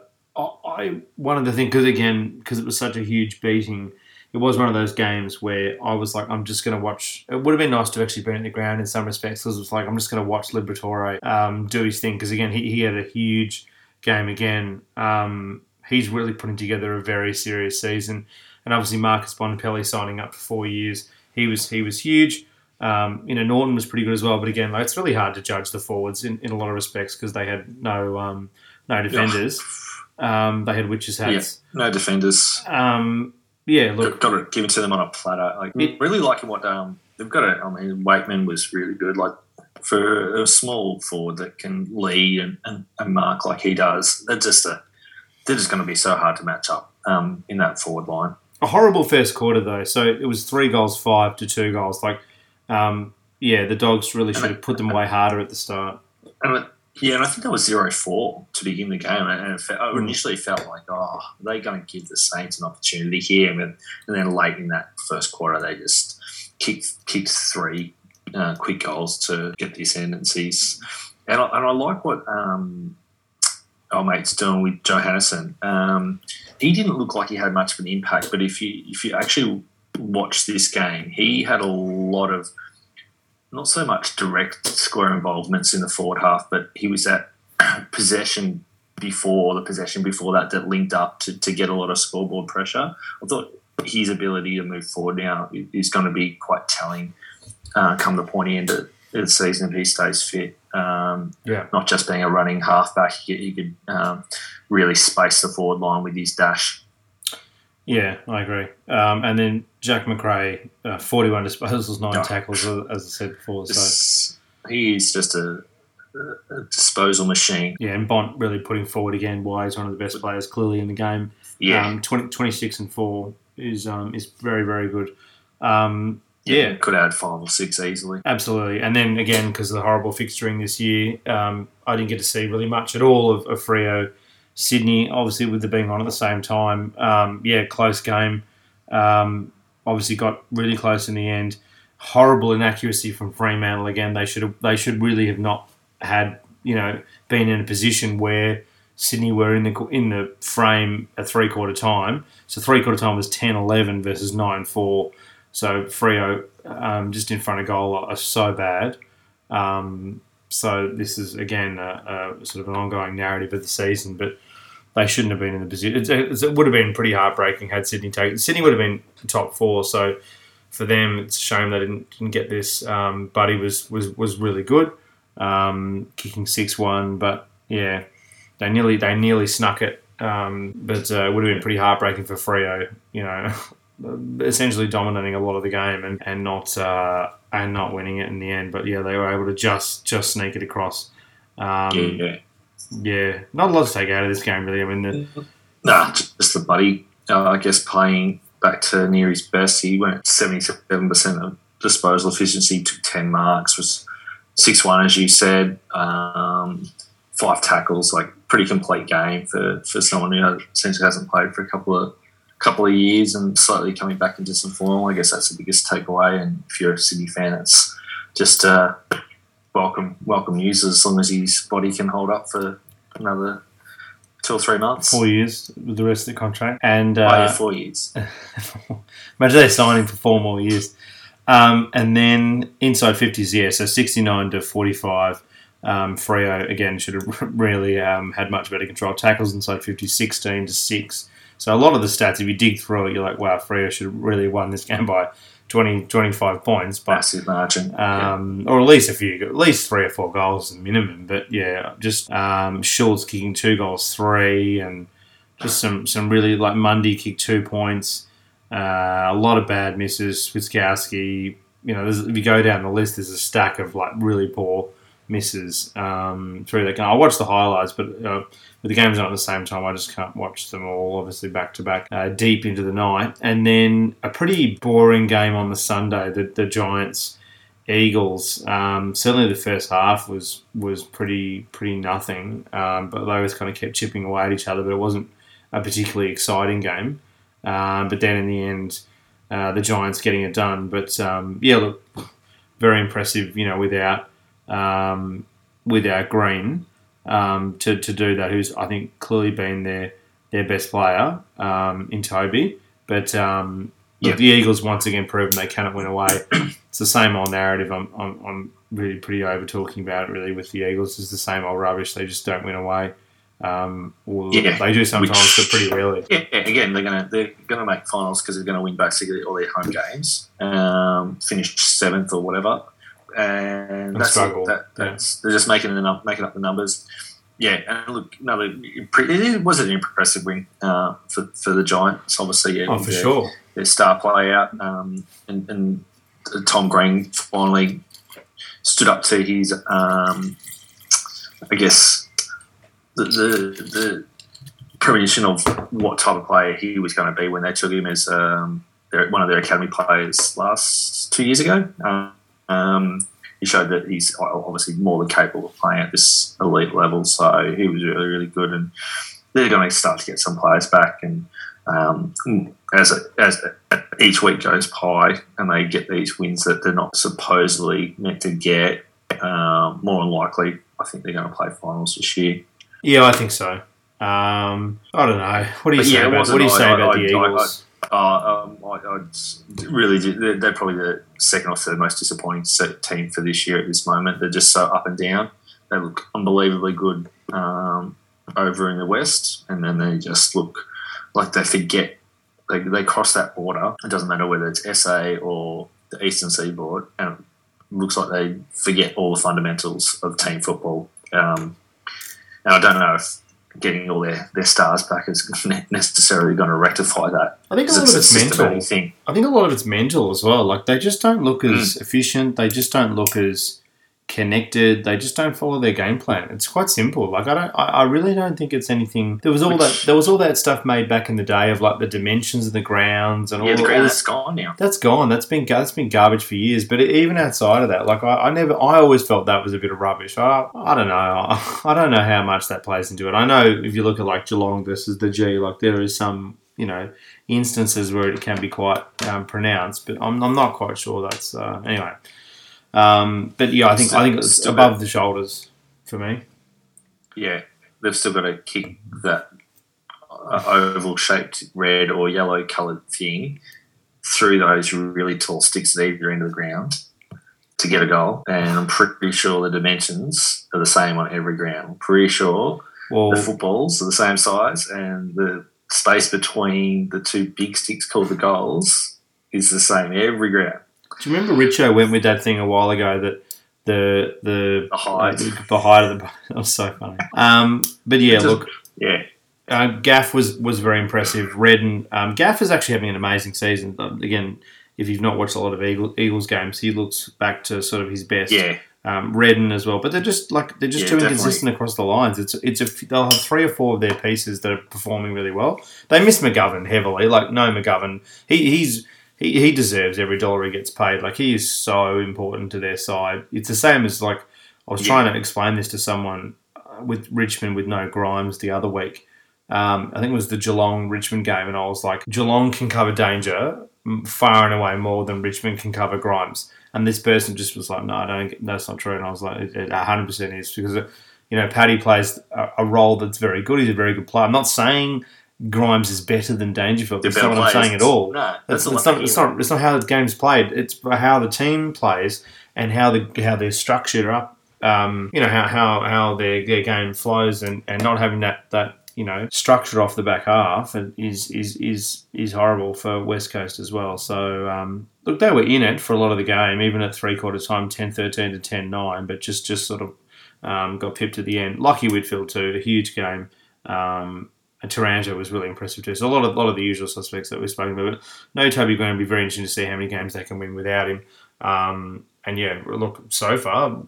Speaker 1: I, one of the things because again because it was such a huge beating, it was one of those games where I was like, I'm just going to watch. It would have been nice to actually been at the ground in some respects because it was like I'm just going to watch Liberatore um, do his thing because again he, he had a huge game again. Um, he's really putting together a very serious season, and obviously Marcus Bontempelli signing up for four years. He was he was huge. Um, you know, Norton was pretty good as well, but again, like, it's really hard to judge the forwards in, in a lot of respects because they had no um, no defenders. Um, they had witches hats.
Speaker 2: Yeah, no defenders.
Speaker 1: Um, yeah, look,
Speaker 2: got to give it to them on a platter. Like
Speaker 1: It-
Speaker 2: really liking what um, they've got. A, I mean, Weightman was really good. Like for a small forward that can lead and, and, and mark like he does, they're just a they're just going to be so hard to match up um, in that forward line.
Speaker 1: a horrible first quarter though. So it was three goals, five to two goals. Like, um, yeah, the dogs really should have put them away harder at the start.
Speaker 2: And it, yeah, and I think that was 0-4 to begin the game, and it felt, I
Speaker 1: Mm.
Speaker 2: initially felt like, oh, are they going to give the Saints an opportunity here? And, and then late in that first quarter, they just kicked kicked three uh, quick goals to get the ascendancies. And I, and I like what um, our mate's doing with Johannisen. Um, he didn't look like he had much of an impact, but if you if you actually watch this game, he had a lot of not so much direct score involvements in the forward half, but he was at possession before the possession before that that linked up to, to get a lot of scoreboard pressure. I thought his ability to move forward now is going to be quite telling uh, come the pointy end of the season if he stays fit. Um,
Speaker 1: Yeah.
Speaker 2: Not just being a running halfback, he could, he could um, really space the forward line with his dash.
Speaker 1: Yeah, I agree. Um, and then Jack Macrae, uh, 41 disposals, nine
Speaker 2: Oh.
Speaker 1: tackles, as I said before. So
Speaker 2: Just- he is just a, a disposal machine.
Speaker 1: yeah, and Bont really putting forward again why he's one of the best players clearly in the game.
Speaker 2: Yeah.
Speaker 1: Um, 20, 26 and four is um, is very very good. Um, yeah,
Speaker 2: Could add five or six easily.
Speaker 1: Absolutely. And then again, because of the horrible fixturing this year, um, I didn't get to see really much at all of, of Freo. Sydney, obviously, with the being on at the same time. Um, yeah, close game. Um, obviously, got really close in the end. Horrible inaccuracy from Fremantle again. They should have, they should really have not had you know been in a position where Sydney were in the in the frame at three quarter time. So three quarter time was 10-11 versus 9-4. So Freo um, just in front of goal are so bad. Um, so this is again a, a sort of an ongoing narrative of the season, but they shouldn't have been in the position. It would have been pretty heartbreaking had Sydney taken. Sydney would have been top four. So for them, it's a shame they didn't, didn't get this. Um, Buddy was was was really good, um, kicking six one, but yeah, they nearly they nearly snuck it. Um, but uh, it would have been pretty heartbreaking for Freo. You know. essentially dominating a lot of the game and, and not uh, and not winning it in the end. But yeah, they were able to just just sneak it across. Um,
Speaker 2: yeah, yeah.
Speaker 1: not a lot to take out of this game really. I mean, the,
Speaker 2: Nah, just the buddy. Uh, I guess playing back to near his best, he went seventy-seven percent of disposal efficiency, took ten marks, was six-one as you said, um, five tackles, like pretty complete game for, for someone who essentially hasn't played for a couple of couple of years and slightly coming back into some form. I guess that's the biggest takeaway. And if you're a Sydney fan, it's just uh, welcome welcome news as long as his body can hold up for another two or three months.
Speaker 1: four years with the rest of the contract, and
Speaker 2: Oh, yeah,
Speaker 1: uh,
Speaker 2: four years.
Speaker 1: imagine they signing for four more years. Um, and then inside fifties, yeah, so sixty nine to forty five. Um, Freo again should have really um, had much better control. Tackles inside 50, 16 to six. So a lot of the stats, if you dig through it, you're like, wow, Freo should have really won this game by 20, 25 points. But
Speaker 2: Massive margin. Yeah.
Speaker 1: um, or at least a few, at least three or four goals minimum. But yeah, just um, Schultz kicking two goals, three, and just some some really like Mundy kicked two points. Uh, a lot of bad misses. Witkowski, you know, if you go down the list, there's a stack of like really poor misses um, through that game. I watched the highlights, but uh, with the games on at the same time, I just can't watch them all, obviously back to back, uh, deep into the night. And then a pretty boring game on the Sunday, the, the Giants. Eagles. Um, certainly, the first half was was pretty pretty nothing, um, but they always kind of kept chipping away at each other. But it wasn't a particularly exciting game. Um, but then in the end, uh, the Giants getting it done. But um, yeah, look, very impressive. You know, without um, without Greene um, to, to do that, who's I think clearly been their their best player um, in Toby. But um,
Speaker 2: Yeah.
Speaker 1: the Eagles once again proven they cannot win away. it's the same old narrative. I'm, I'm, I'm really pretty over talking about it really with the Eagles. It's the same old rubbish. They just don't win away. Um, or
Speaker 2: Yeah,
Speaker 1: they do sometimes,
Speaker 2: which-
Speaker 1: but pretty rarely.
Speaker 2: Yeah, yeah, again, they're gonna they're gonna make finals because they're gonna win basically all their home games, um, finish seventh or whatever, and, that's
Speaker 1: struggle,
Speaker 2: That, that's they're just making it up, making up the numbers. Yeah, and look, another it was an impressive win uh, for for the Giants. Obviously, yeah,
Speaker 1: Oh, for
Speaker 2: their,
Speaker 1: sure.
Speaker 2: their star player out, um, and, and Tom Green finally stood up to his, um, I guess, the, the the premonition of what type of player he was going to be when they took him as um, their, one of their academy players last two years ago. Um, um, he showed that he's obviously more than capable of playing at this elite level, so he was really, really good. And they're going to start to get some players back. And um, as as each week goes by, and they get these wins that they're not supposedly meant to get, um, more than likely, I think they're going to play finals this year.
Speaker 1: Yeah, I think so. Um, I don't know. What do you
Speaker 2: But
Speaker 1: say
Speaker 2: yeah,
Speaker 1: about what do you say
Speaker 2: I-
Speaker 1: about
Speaker 2: I-
Speaker 1: the
Speaker 2: I- Uh, um, I, I'd really, do- they're, they're probably the second or third most disappointing team for this year at this moment. They're just so up and down. They look unbelievably good um, over in the West, and then they just look like they forget. They, they cross that border. It doesn't matter whether it's SA or the Eastern Seaboard, and it looks like they forget all the fundamentals of team football. Um, and I don't know if getting all their, their stars back is necessarily going to rectify that.
Speaker 1: I think a lot
Speaker 2: It's
Speaker 1: of it's mental.
Speaker 2: thing.
Speaker 1: I think a lot of it's mental as well. Like they just don't look as
Speaker 2: Mm.
Speaker 1: efficient. They just don't look as connected. They just don't follow their game plan. It's quite simple. Like I don't. I, I really don't think it's anything. There was all
Speaker 2: Which-
Speaker 1: that. There was all that stuff made back in the day of like the dimensions of the grounds and
Speaker 2: Yeah,
Speaker 1: all,
Speaker 2: the ground is gone now.
Speaker 1: That's gone. That's been that's been garbage for years. But even outside of that, like I, I never, I always felt that was a bit of rubbish. I, I don't know. I, I don't know how much that plays into it. I know if you look at like Geelong versus the G, like there is some, you know, instances where it can be quite um, pronounced. But I'm, I'm not quite sure that's uh, anyway. Um, but yeah, I think I think it's
Speaker 2: Still
Speaker 1: above the shoulders for me.
Speaker 2: Yeah, they've still got to kick that uh, oval shaped red or yellow coloured thing through those really tall sticks at either end of the ground to get a goal. And I'm pretty sure the dimensions are the same on every ground. I'm pretty sure
Speaker 1: Well,
Speaker 2: the footballs are the same size and the space between the two big sticks called the goals is the same every ground.
Speaker 1: Do you remember Richo went with that thing a while ago that the the
Speaker 2: The height.
Speaker 1: uh, the height of the that was so funny. Um, but yeah,
Speaker 2: Just-
Speaker 1: look,
Speaker 2: Yeah,
Speaker 1: uh, Gaff was was very impressive. Redden, um, Gaff is actually having an amazing season. Again, if you've not watched a lot of Eagle, Eagles games, he looks back to sort of his best.
Speaker 2: yeah.
Speaker 1: Um, Redden as well, but they're just like they're just
Speaker 2: Yeah,
Speaker 1: too
Speaker 2: definitely.
Speaker 1: inconsistent across the lines. It's it's a they'll have three or four of their pieces that are performing really well. They miss McGovern heavily. Like no McGovern, he he's he, he deserves every dollar he gets paid. Like he is so important to their side. It's the same as like I was
Speaker 2: Yeah.
Speaker 1: trying to explain this to someone uh, with Richmond with no Grimes the other week. Um, I think it was the Geelong Richmond game, and I was like, Geelong can cover danger far and away more than Richmond can cover Grimes. And this person just was like, no, I don't. get- That's not true. And I was like, it it 100% is because uh, you know Paddy plays a, a role that's very good. He's a very good player. I'm not saying Grimes is better than Dangerfield.
Speaker 2: They're
Speaker 1: That's not what I'm saying at all.
Speaker 2: No,
Speaker 1: That's,
Speaker 2: that's
Speaker 1: it's,
Speaker 2: not.
Speaker 1: it's not. It's not how the game's played. It's how the team plays and how the how they're structured up. Um, you know how, how, how their, their game flows and, and not having that, that you know structure off the back half and is is is is horrible for West Coast as well. So um, look, they were in it for a lot of the game, even at three quarter time, 10-13 to 10-9, but just just sort of um, got pipped at the end. Lucky Whitfield too, a huge game. Um, and Taranto was really impressive too. So a lot of a lot of the usual suspects that we've spoken about. But no Toby Graham will be very interesting to see how many games they can win without him. Um, and yeah, look, so far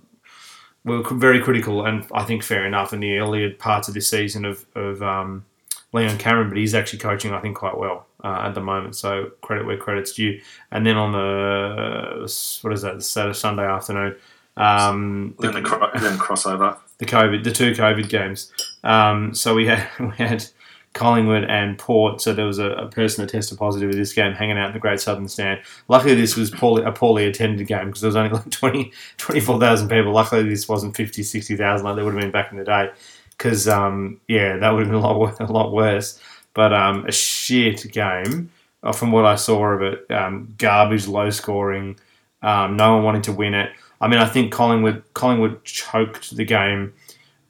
Speaker 1: we're very critical, and I think fair enough in the earlier parts of this season of of um, Leon Cameron, but he's actually coaching, I think, quite well uh, at the moment. So credit where credit's due. And then on the what is that? Saturday Sunday afternoon. Um,
Speaker 2: then the, then crossover.
Speaker 1: the COVID, the two COVID games. Um, so we had we had Collingwood and Port. So there was a, a person that tested positive with this game hanging out in the Great Southern Stand. Luckily, this was poorly, a poorly attended game because there was only like 20, 24,000 people. Luckily, this wasn't 50, 60,000 like there would have been back in the day. Because, um, yeah, that would have been a lot, a lot worse. But um, a shit game uh, from what I saw of it. Um, garbage, low scoring, um, no one wanting to win it. I mean, I think Collingwood Collingwood choked the game.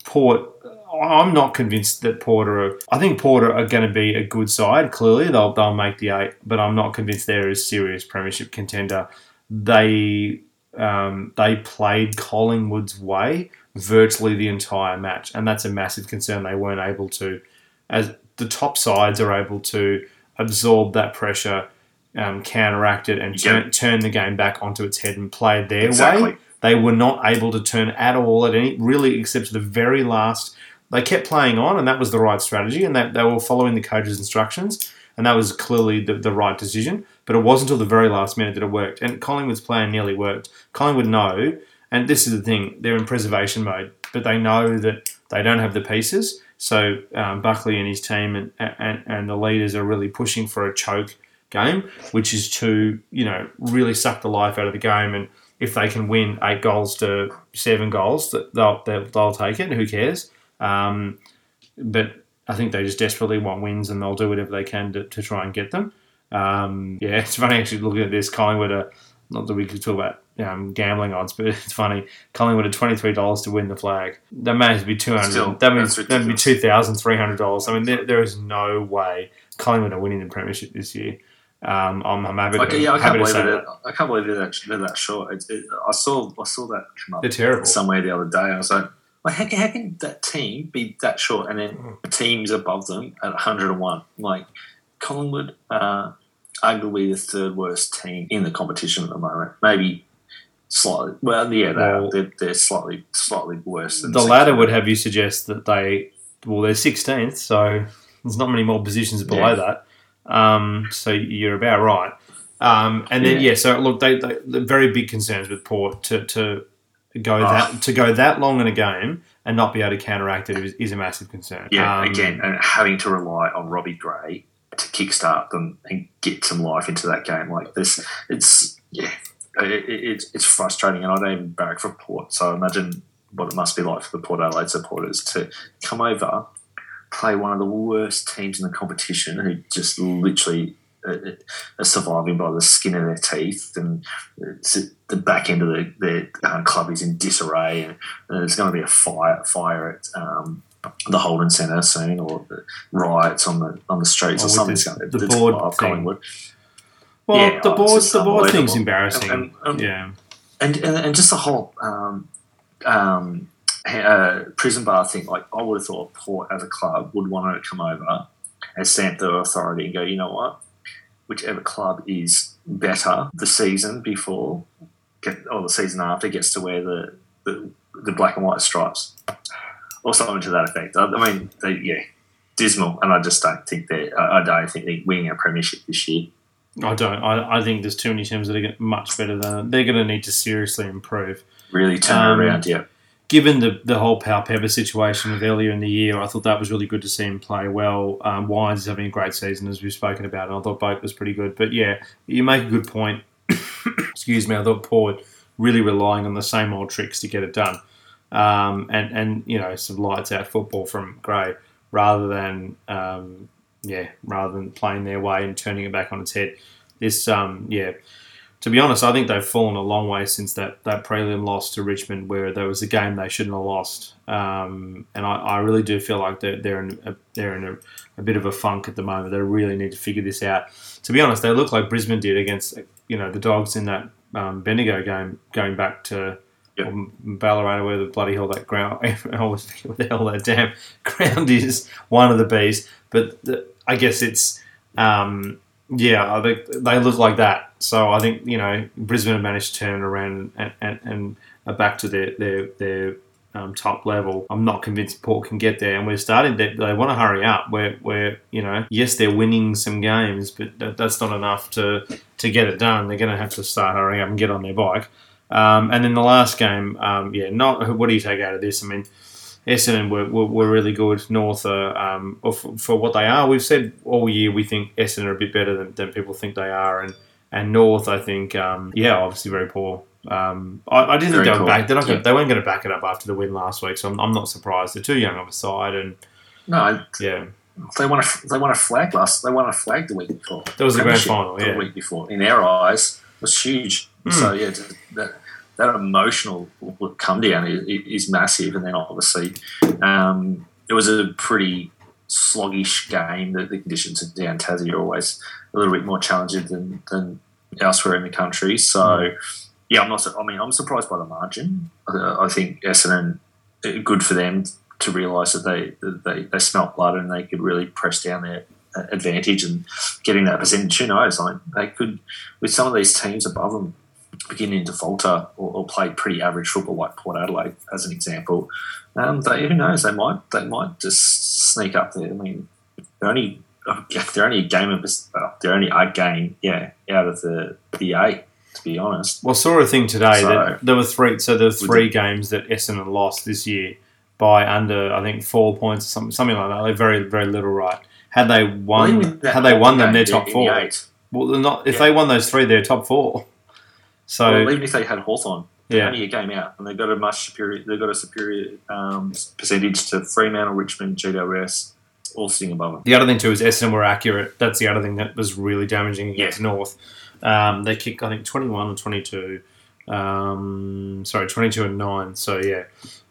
Speaker 1: Port, I'm not convinced that Porter. Are, I think Porter are going to be a good side. Clearly, they'll they'll make the eight, but I'm not convinced they're a serious premiership contender. They um, they played Collingwood's way virtually the entire match, and that's a massive concern. They weren't able to, as the top sides are able to absorb that pressure, um, counteract it, and turn,
Speaker 2: Yep.
Speaker 1: turn the game back onto its head and play their
Speaker 2: Exactly.
Speaker 1: way. They were not able to turn at all at any really, except the very last. They kept playing on, and that was the right strategy, and that they were following the coach's instructions, and that was clearly the, the right decision. But it wasn't until the very last minute that it worked, and Collingwood's plan nearly worked. Collingwood know, and this is the thing, they're in preservation mode, but they know that they don't have the pieces. So um, Buckley and his team and, and and the leaders are really pushing for a choke game, which is to you know really suck the life out of the game. And if they can win eight goals to seven goals, that they'll they'll, they'll take it. Who cares? Um, but I think they just desperately want wins, and they'll do whatever they can to, to try and get them. Um, yeah, it's funny actually looking at this. Collingwood are not that we could talk about um, gambling odds, but it's funny. Collingwood are twenty three dollars to win the flag. That may be two
Speaker 2: Still.
Speaker 1: That means that'd be two thousand three hundred dollars. I mean, there, there is no way Collingwood are winning the premiership this year. Um, I'm, I'm happy to,
Speaker 2: yeah, I can't
Speaker 1: to
Speaker 2: believe it.
Speaker 1: that.
Speaker 2: I can't believe they're that, they're that short. It, it, I saw I saw that come up
Speaker 1: They're terrible.
Speaker 2: somewhere the other day. I was like, like how, can, how can that team be that short and then
Speaker 1: Mm.
Speaker 2: the teams above them at 101? Like Collingwood, uh, arguably the third worst team in the competition at the moment. Maybe slightly. Well, yeah, they are. They're, they're slightly slightly worse. Than
Speaker 1: The
Speaker 2: St.
Speaker 1: ladder would have you suggest that they, well, they're 16th, so there's not many more positions below
Speaker 2: Yeah.
Speaker 1: that. Um, so you're about right. Um, and then
Speaker 2: Yeah.
Speaker 1: yeah, so look, they, they the very big concerns with Port to to go
Speaker 2: Oh.
Speaker 1: that to go that long in a game and not be able to counteract it is, is a massive concern.
Speaker 2: Yeah,
Speaker 1: Um,
Speaker 2: again, and having to rely on Robbie Gray to kickstart them and get some life into that game like this, it's yeah, it, it, it's it's frustrating, and I don't even barrack for Port, so I imagine what it must be like for the Port Adelaide supporters to come over, play one of the worst teams in the competition, who just literally. Uh, Are surviving by the skin of their teeth, and it's the back end of the, their uh, club is in disarray, and, and there's going to be a fire fire at um, the Holden Centre soon, or the riots on the on the streets,
Speaker 1: Or
Speaker 2: or, something's going to
Speaker 1: the board thing.
Speaker 2: Collingwood.
Speaker 1: Well,
Speaker 2: Yeah,
Speaker 1: the
Speaker 2: oh,
Speaker 1: board the board thing's embarrassing.
Speaker 2: And- and-
Speaker 1: yeah,
Speaker 2: and and, and just the whole um, um, uh, prison bar thing. Like I would have thought Port as a club would want to come over and stamp their authority and go, you know what, whichever club is better the season before get, or the season after gets to wear the, the the black and white stripes or something to that effect. I, I mean, they, yeah. Dismal, and I just don't think they're. I I don't think they're winning a premiership this year.
Speaker 1: I don't. I, I think there's too many teams that are get- much better than they're going to need to seriously improve.
Speaker 2: Really turn
Speaker 1: Um,
Speaker 2: it around, yeah.
Speaker 1: Given the the whole Powell-Pepper situation of earlier in the year, I thought that was really good to see him play well. Um, Wines is having a great season, as we've spoken about, and I thought Boak was pretty good. But yeah, you make a good point. Excuse me, I thought Port really relying on the same old tricks to get it done, um, and and you know some lights out football from Gray rather than um, yeah rather than playing their way and turning it back on its head. This um, yeah to be honest, I think they've fallen a long way since that, that prelim loss to Richmond, where there was a game they shouldn't have lost. Um, and I, I really do feel like they're, they're in, a, they're in a, a bit of a funk at the moment. They really need to figure this out. To be honest, they look like Brisbane did against you know the Dogs in that um, Bendigo game, going back to
Speaker 2: Yep.
Speaker 1: Ballarat, where the bloody hell that ground, I always what the hell that damn ground is. One of the bees, but the, I guess it's. Um, yeah, think they look like that. So I think you know Brisbane have managed to turn it around and, and, and are back to their their their um, top level. I'm not convinced Port can get there, and we're starting. They, they want to hurry up. We're, we're you know yes they're winning some games, but that, that's not enough to to get it done. They're going to have to start hurrying up and get on their bike. Um, and then the last game, um, yeah, not what do you take out of this? I mean, Essendon were, were, were really good. North are, um, for, for what they are. We've said all year we think Essendon are a bit better than, than people think they are, and and North I think um, yeah obviously very poor. Um, I, I didn't think they were
Speaker 2: cool.
Speaker 1: back. They're not gonna,
Speaker 2: Yeah.
Speaker 1: they weren't going to back it up after the win last week, so I'm, I'm not surprised. They're too young of a side, and
Speaker 2: No,
Speaker 1: yeah,
Speaker 2: they won a they won a flag last. They won a flag the week before.
Speaker 1: That was the grand final,
Speaker 2: The week before, in our eyes, was huge.
Speaker 1: Hmm.
Speaker 2: So yeah, that that emotional come down is, is massive, and then obviously um, it was a pretty sluggish game. The, the conditions in down Tassie are always a little bit more challenging than, than elsewhere in the country. So yeah, I'm not. I mean, I'm surprised by the margin. I, I think Essendon uh, good for them to realise that they they they smelt blood and they could really press down their uh, advantage and getting that percentage. Who knows? Like they could with some of these teams above them beginning to falter or, or play pretty average football, like Port Adelaide as an example. Um, they, who knows? They might they might just sneak up there. I mean, they're only they're only a game of well, they're only a game, yeah, out of the the eight. To be honest,
Speaker 1: Well, I saw a thing today
Speaker 2: So-
Speaker 1: that there were three. So there were three games that Essendon lost this year by under, I think, four points, or something, something like that. Like very, very little, right? Had they won,
Speaker 2: that
Speaker 1: had they won them, they're
Speaker 2: in
Speaker 1: top
Speaker 2: the
Speaker 1: four.
Speaker 2: eight,
Speaker 1: Well, they're not. If
Speaker 2: Yeah.
Speaker 1: they won those three, they're top four. So
Speaker 2: well, even if they had Hawthorn, they're
Speaker 1: yeah,
Speaker 2: only a game out, and they've got a much superior. They've got a superior um, percentage to Fremantle, Richmond, GWS, all sitting above them.
Speaker 1: the other thing too is Essendon were accurate. That's the other thing that was really damaging against North. Um, they kicked, I think, twenty-one and twenty-two. Um, sorry, twenty-two and nine. So yeah.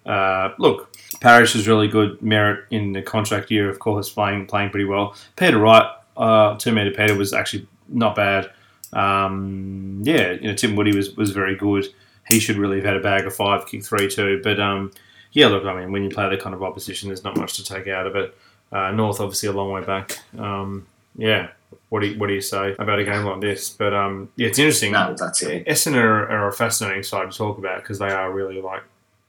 Speaker 1: Uh, look, Parish is really good. Merrett in the contract year, of course, playing playing pretty well. Peter Wright, uh, two meter Peter was actually not bad. Um, yeah, you know Tim Woody was, was very good. He should really have had a bag of five, kick three too. But um, yeah, look, I mean, when you play that kind of opposition, there's not much to take out of it. Uh, North obviously a long way back. Um, yeah, what do you, what do you say about a game like this? But um, yeah, it's interesting.
Speaker 2: No, that's it.
Speaker 1: Essendon are, are a fascinating side to talk about because they are really like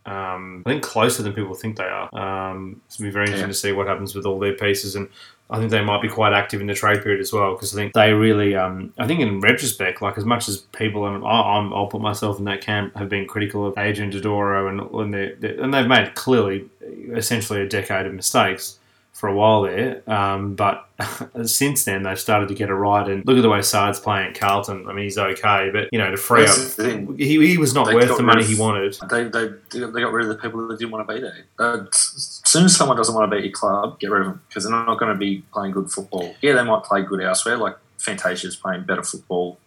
Speaker 1: um, I think closer than people think they are. Um, it's going to be very interesting
Speaker 2: Yeah.
Speaker 1: to see what happens with all their pieces, and I think they might be quite active in the trade period as well because I think they really, um, I think in retrospect, like as much as people, and I- I'm, I'll put myself in that camp, have been critical of Adrian Dodoro and and, they and they've made clearly essentially a decade of mistakes for a while there. Um, but since then, they've started to get it right. And look at the way Saad's playing at Carlton. I mean, he's okay, but you know, to free up,
Speaker 2: That's thing.
Speaker 1: he, he was not
Speaker 2: They
Speaker 1: worth the money
Speaker 2: of-
Speaker 1: he wanted.
Speaker 2: They, they, they got rid of the people that didn't want to be there. Uh, as soon as someone doesn't want to be at your club, get rid of them because they're not going to be playing good football. Yeah, they might play good elsewhere, like Fantasia's playing better football.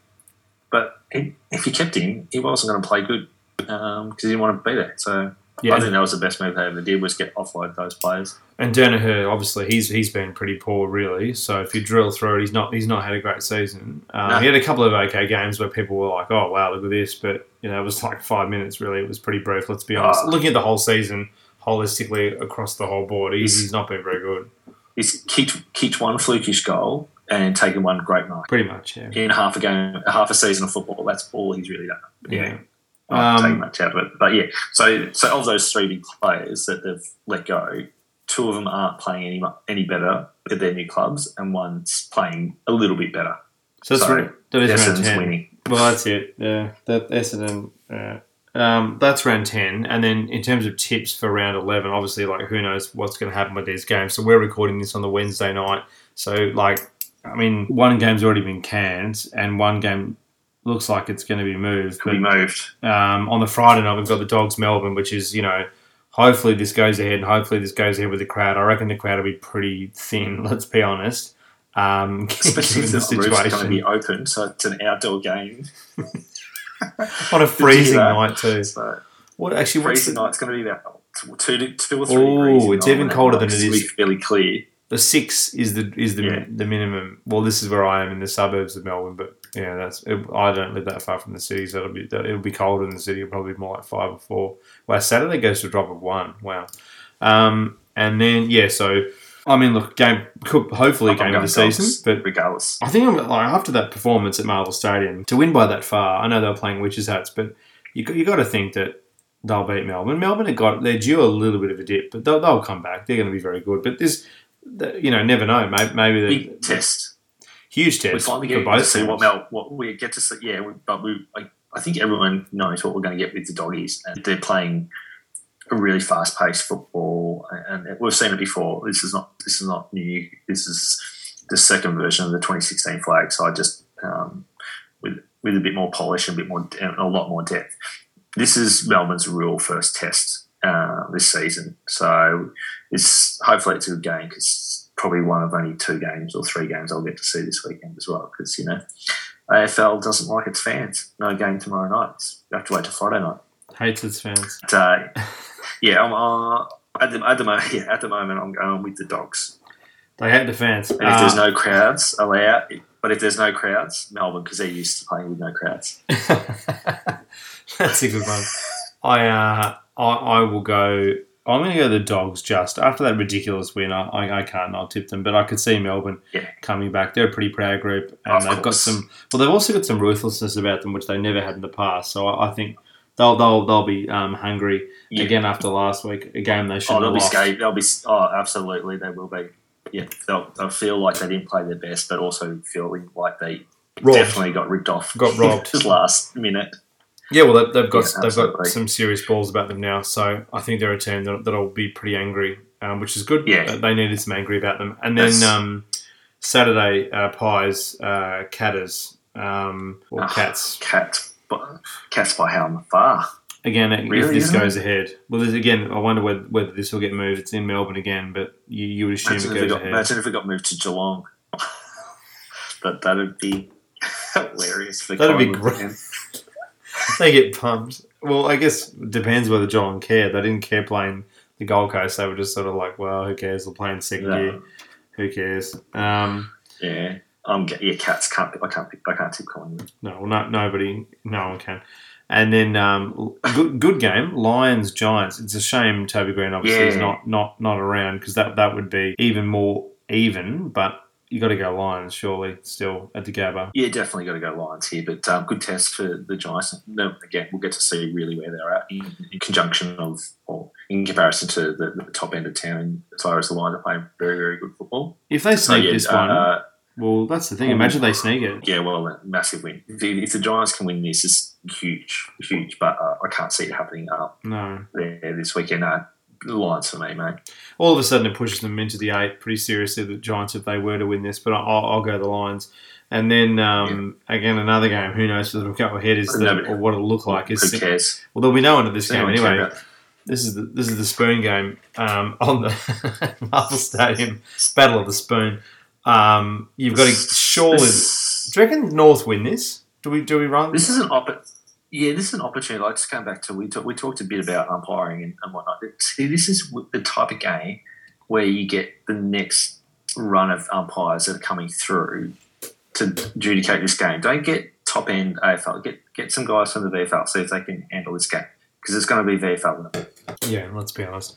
Speaker 2: But he, if you kept him, he wasn't going to play good because he didn't want to be there. So
Speaker 1: Yeah,
Speaker 2: I think that was the best move they ever did was get offload those players.
Speaker 1: And Daniher, obviously, he's he's been pretty poor, really. So if you drill through it, he's not he's not had a great season. Uh,
Speaker 2: No.
Speaker 1: He had a couple of okay games where people were like, "Oh wow, look at this," but you know, it was like five minutes. Really, it was pretty brief. Let's be honest.
Speaker 2: Ah.
Speaker 1: Looking at the whole season holistically across the whole board, he's,
Speaker 2: He's-
Speaker 1: not been very good.
Speaker 2: He's kicked, kicked one flukish goal and taken one great mark
Speaker 1: Pretty much, yeah.
Speaker 2: in half a game, half a season of football. That's all he's really done.
Speaker 1: Yeah.
Speaker 2: Won't
Speaker 1: Um,
Speaker 2: take much out of it. But yeah, so so of those three big players that they've let go, two of them aren't playing any any better at their new clubs, and one's playing a little bit better.
Speaker 1: So that's
Speaker 2: So,
Speaker 1: ra- that is round ten.
Speaker 2: winning.
Speaker 1: Well, that's it. Yeah, that Essendon. Yeah. Um, that's round ten, and then in terms of tips for round eleven, obviously, like who knows what's going to happen with these games. So we're recording this on the Wednesday night. So like, I mean, one game's already been canned, and one game looks like it's going to be moved.
Speaker 2: Could be moved.
Speaker 1: um, on the Friday night, we've got the Dogs Melbourne, which is you know. Hopefully this goes ahead, and hopefully this goes ahead with the crowd. I reckon the crowd will be pretty thin. Let's be honest. Um,
Speaker 2: Especially
Speaker 1: given the
Speaker 2: roof's going to be open, so it's an outdoor game.
Speaker 1: on a freezing night too.
Speaker 2: So
Speaker 1: What actually? What's
Speaker 2: freezing
Speaker 1: the,
Speaker 2: night's going to be about two, two or three
Speaker 1: Oh,
Speaker 2: degrees.
Speaker 1: it's even colder than it is.
Speaker 2: It's fairly clear.
Speaker 1: the six is the is the
Speaker 2: Yeah.
Speaker 1: the minimum. Well, this is where I am in the suburbs of Melbourne, but yeah, that's it, I don't live that far from the city, so it'll be it'll be colder in the city. It'll probably be more like five or four. Well, Saturday goes to a drop of one. Wow. Um, and then yeah, so I mean, look, game could hopefully
Speaker 2: I'm
Speaker 1: game of the season, but
Speaker 2: regardless,
Speaker 1: I think like after that performance at Marvel Stadium to win by that far. I know they were playing witches hats, but you got- you got to think that they'll beat Melbourne. Melbourne have got they're due a little bit of a dip, but they'll, they'll come back. They're going to be very good. But this, you know, never know. Maybe, maybe the
Speaker 2: big test.
Speaker 1: Huge test.
Speaker 2: we
Speaker 1: finally
Speaker 2: get to see what. Mel, what we get to see. Yeah, we, but we, I, I think everyone knows what we're going to get with the doggies, and they're playing a really fast-paced football. and we've seen it before. This is not this is not new. This is the second version of the 2016 flag. So I just um, with with a bit more polish and a bit more a lot more depth. This is Melbourne's real first test uh, this season, so it's hopefully it's a good game because probably one of only two games or three games I'll get to see this weekend as well. Because you know AFL doesn't like its fans. No game tomorrow night. You have to wait till Friday night.
Speaker 1: Hates its fans.
Speaker 2: But, uh, yeah, I'm, uh, at, the, at the moment. Yeah, at the moment, I'm going with the dogs.
Speaker 1: They hate the fans.
Speaker 2: And if there's no crowds allowed, but if there's no crowds, Melbourne because they're used to playing with no crowds.
Speaker 1: That's a good one. I uh, I, I will go. I'm going to go the dogs just after that ridiculous win. I, I can't not tip them, but I could see Melbourne
Speaker 2: Yeah.
Speaker 1: coming back. They're a pretty proud group, and
Speaker 2: Of
Speaker 1: they've got some. Well, they've also got some ruthlessness about them, which they never had in the past. So I, I think they'll they'll they'll be um, hungry
Speaker 2: Yeah.
Speaker 1: again after last week, a game they should
Speaker 2: Oh, they'll be scared. They'll be. Oh, absolutely, they will be. Yeah, they'll, they'll feel like they didn't play their best, but also feeling like they
Speaker 1: Robbed.
Speaker 2: definitely got ripped off.
Speaker 1: Got robbed.
Speaker 2: just last minute.
Speaker 1: Yeah, well, they- they've got
Speaker 2: Yeah,
Speaker 1: they've got some serious balls about them now, so I think they're a team that, that'll be pretty angry, um, which is good.
Speaker 2: Yeah.
Speaker 1: They needed some angry about them, and then um, Saturday uh, pies, uh, catters, um, or
Speaker 2: Ah,
Speaker 1: cats.
Speaker 2: Cat, but cats by how far?
Speaker 1: Again, if this goes ahead, well, again, I wonder whether, whether this will get moved. It's in Melbourne again, but you, you would assume
Speaker 2: Imagine
Speaker 1: it
Speaker 2: it
Speaker 1: goes
Speaker 2: got,
Speaker 1: ahead.
Speaker 2: imagine if it got moved to Geelong. that that'd be hilarious. For
Speaker 1: That'd be great. They get pumped. Well, I guess it depends whether Geelong care. They didn't care playing the Gold Coast. They were just sort of like, well, who cares? They're playing second
Speaker 2: No.
Speaker 1: year. Who cares? Um,
Speaker 2: Yeah, um, yeah, cats can't. I can't. I can't tip Collingwood.
Speaker 1: no, well, no, nobody, no one can. And then um, good, good game, Lions Giants. It's a shame Toby Greene obviously is not not not around because that that would be even more even. But you got to go Lions surely still at the Gabba.
Speaker 2: Yeah, definitely got to go Lions here, but um, good test for the Giants. No, again, we'll get to see really where they're at in, in conjunction of, or in comparison to the, the top end of town. As far as the Lions are playing very, very good football.
Speaker 1: If they
Speaker 2: So
Speaker 1: sneak
Speaker 2: yeah,
Speaker 1: this one,
Speaker 2: uh,
Speaker 1: well, that's the thing. Imagine they sneak it.
Speaker 2: yeah, well, a massive win. If, if the Giants can win this, it's huge, huge. But uh, I can't see it happening up
Speaker 1: No.
Speaker 2: there this weekend. No, Lions for me, mate.
Speaker 1: all of a sudden it pushes them into the eight pretty seriously. The Giants, if they were to win this, but I'll, I'll go the Lions. And then um, again, another game. Who knows whether it'll go ahead is the, or what it'll look like. Is
Speaker 2: Who cares?
Speaker 1: well, there'll be no one at this game anyway. This is the this is the spoon game um, on the Marvel Stadium Battle of the Spoon. Um, you've got to surely. Do you reckon North win this? Do we do we run?
Speaker 2: This is an opp- Yeah, this is an opportunity. Like just going back to we talk, we talked a bit about umpiring and, and whatnot. See, this is the type of game where you get the next run of umpires that are coming through to adjudicate this game. Don't get top end AFL. Get get some guys from the VFL see if they can handle this game because it's going to be VFL.
Speaker 1: yeah, let's be honest.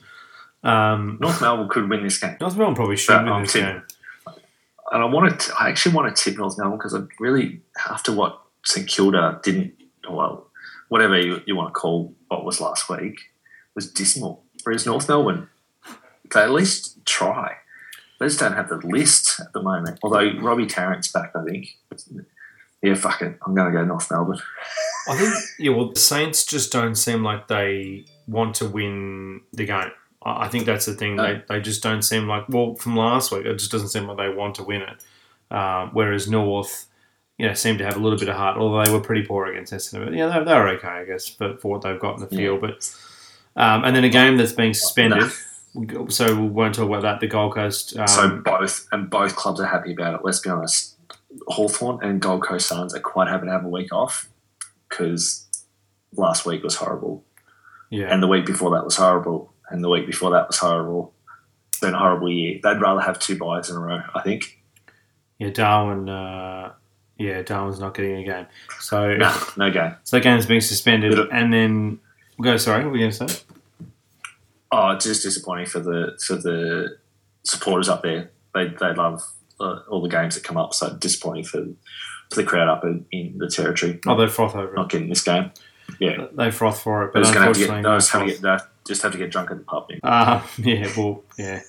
Speaker 1: Um,
Speaker 2: North Melbourne could win this game,
Speaker 1: North Melbourne probably should
Speaker 2: But
Speaker 1: win
Speaker 2: I'm
Speaker 1: this
Speaker 2: tip-
Speaker 1: game.
Speaker 2: and I wanted. To, I actually want to tip North Melbourne because I really after what St Kilda didn't. Well, whatever you, you want to call what was last week was dismal. Whereas North Melbourne, they at least try. They just don't have the list at the moment. Although Robbie Tarrant's back, I think. Yeah, fuck it. I'm going to go North Melbourne.
Speaker 1: I think yeah. Well, the Saints just don't seem like they want to win the game. I think that's the thing. They, they just don't seem like well from last week. It just doesn't seem like they want to win it. Um, whereas North, you know, seem to have a little bit of heart. Although they were pretty poor against Essendon, but yeah, they, they were okay, I guess, for, for what they've got in the field. But um, and then a game that's being suspended. So we won't talk about that. The Gold Coast. Um,
Speaker 2: so both and both clubs are happy about it. Let's be honest. Hawthorn and Gold Coast Suns are quite happy to have a week off because last week was horrible,
Speaker 1: yeah,
Speaker 2: and the week before that was horrible, and the week before that was horrible. It's been a horrible year. They'd rather have two buys in a row. I think.
Speaker 1: yeah. Darwin. Uh, yeah, Darwin's not getting a game. So
Speaker 2: No, no game.
Speaker 1: So that game's being suspended,
Speaker 2: of-
Speaker 1: and then we'll go. Sorry, what were you going to say?
Speaker 2: Oh, it's just disappointing for the for the supporters up there. They they love uh, all the games that come up. So disappointing for for the crowd up in, in the territory.
Speaker 1: Oh, they froth over
Speaker 2: not
Speaker 1: it.
Speaker 2: getting this game. Yeah,
Speaker 1: They froth for it, but
Speaker 2: just going to have to
Speaker 1: unfortunately,
Speaker 2: get. No, just have to get. Just have to get drunk at the pub.
Speaker 1: Uh, yeah, well, yeah.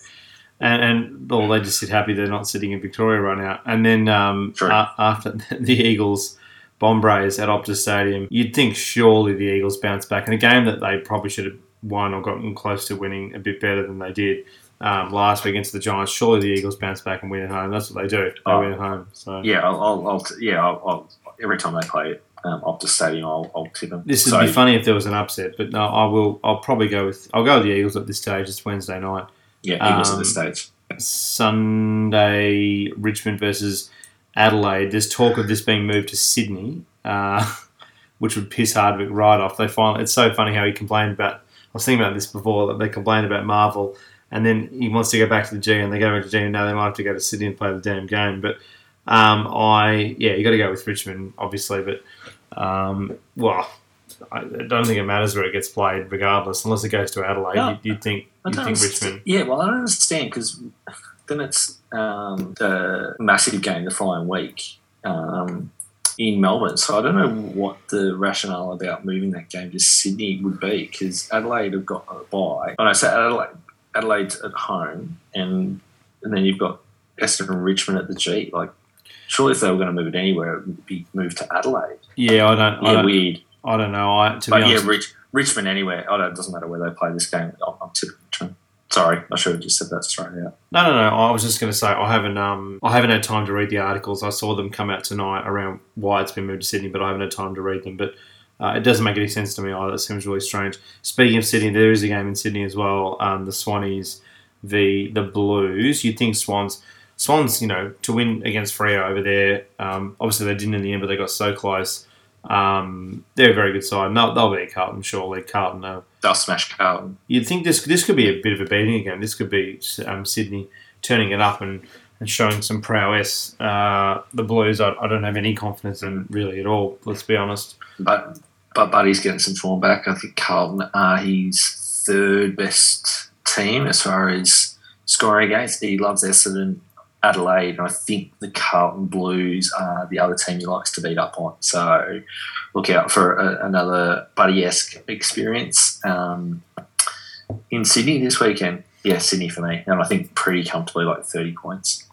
Speaker 1: And, and well, they just sit happy they're not sitting in Victoria right now. And then um,
Speaker 2: True.
Speaker 1: a- after the Eagles Bombers at Optus Stadium, you'd think surely the Eagles bounce back in a game that they probably should have won or gotten close to winning a bit better than they did um, last week against the Giants. Surely the Eagles bounce back and win at home. That's what they do. They
Speaker 2: Oh.
Speaker 1: win at home. So
Speaker 2: Yeah, I'll, I'll, I'll yeah, I'll, I'll, every time they play at um, Optus Stadium, I'll, I'll tip them.
Speaker 1: this would
Speaker 2: so,
Speaker 1: be funny if there was an upset, but no, I will. I'll probably go with. I'll go with the Eagles at this stage. It's Wednesday night.
Speaker 2: Yeah, Eagles at this
Speaker 1: Um,
Speaker 2: stage.
Speaker 1: Sunday, Richmond versus Adelaide. There's talk of this being moved to Sydney, uh, which would piss Hardwick right off. They finally. It's so funny how he complained about. I was thinking about this before that they complained about Marvel, and then he wants to go back to the G, and they go back to G, and now they might have to go to Sydney and play the damn game. But um, I, yeah, you got to go with Richmond, obviously. But um, well, I don't think it matters where it gets played, regardless, unless it goes to Adelaide.
Speaker 2: No.
Speaker 1: You'd, you'd think
Speaker 2: I don't
Speaker 1: think Richmond.
Speaker 2: Yeah, well, I don't understand because then it's um, the massive game the following week um, in Melbourne. So I don't know what the rationale about moving that game to Sydney would be because Adelaide have got a bye. Oh, no, so Adelaide, Adelaide's at home, and and then you've got Essendon and Richmond at the G. Like, surely if they were going to move it anywhere, it would be moved to Adelaide.
Speaker 1: Yeah, I don't. I
Speaker 2: Yeah,
Speaker 1: don't
Speaker 2: weird.
Speaker 1: I don't know. I to
Speaker 2: But
Speaker 1: be
Speaker 2: yeah,
Speaker 1: honest,
Speaker 2: Rich, Richmond anywhere. I don't, it doesn't matter where they play this game. I'm, I'm tipping Richmond. Sorry, I should have just said that straight out.
Speaker 1: no, no, no. I was just going to say I haven't. Um, I haven't had time to read the articles. I saw them come out tonight around why it's been moved to Sydney, but I haven't had time to read them. But uh, it doesn't make any sense to me either. It seems really strange. Speaking of Sydney, there is a game in Sydney as well. Um, the Swannies v the Blues. You'd think Swans. Swans, you know, to win against Freo over there. Um, obviously, they didn't in the end, but they got so close. Um, they're a very good side. And They'll, they'll beat Carlton, surely. Carlton are
Speaker 2: They'll smash Carlton.
Speaker 1: You'd think this this could be a bit of a beating again. This could be um, Sydney turning it up and, and showing some prowess. Uh, the Blues, I, I don't have any confidence in really at all. Let's be honest.
Speaker 2: But but Buddy's getting some form back. I think Carlton are his third best team as far as scoring against. He loves Essendon, Adelaide, and I think the Carlton Blues are the other team he likes to beat up on. So look out for a, another Buddy-esque experience um, in Sydney this weekend. Yeah, Sydney for me, and I think pretty comfortably like thirty points.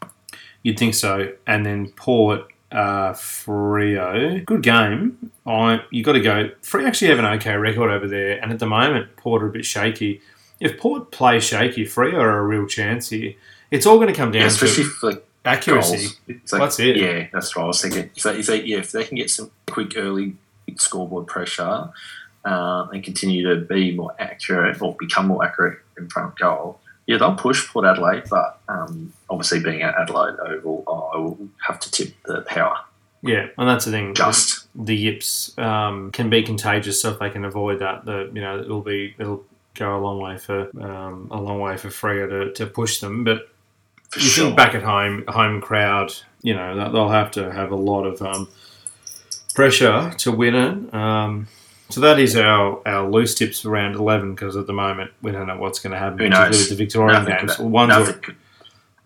Speaker 1: You'd think so. And then Port, uh, Freo, good game. I you got to go. Free actually have an okay record over there, and at the moment Port are a bit shaky. If Port play shaky, Freo are a real chance here. It's all going to come down
Speaker 2: Yeah, especially
Speaker 1: to
Speaker 2: for like
Speaker 1: accuracy.
Speaker 2: It's like-
Speaker 1: That's it.
Speaker 2: Yeah, that's what I was thinking. So if they, yeah, if they can get some quick early scoreboard pressure um, and continue to be more accurate or become more accurate in front of goal, yeah, they'll push Port Adelaide. But um, obviously, being at Adelaide Oval, I will have to tip the power.
Speaker 1: Yeah, and that's the thing.
Speaker 2: Just
Speaker 1: the yips um, can be contagious, so if they can avoid that, the you know it'll be it'll go a long way for um, a long way for Freo to, to push them. But
Speaker 2: for
Speaker 1: you
Speaker 2: sure.
Speaker 1: think back at home, home crowd, you know they'll have to have a lot of um, pressure to win it. Um, so that is our, our loose tips for round eleven because at the moment we don't know what's going to happen,
Speaker 2: Who knows?
Speaker 1: with the Victorian
Speaker 2: Nothing
Speaker 1: games.
Speaker 2: could-
Speaker 1: One's
Speaker 2: nothing could-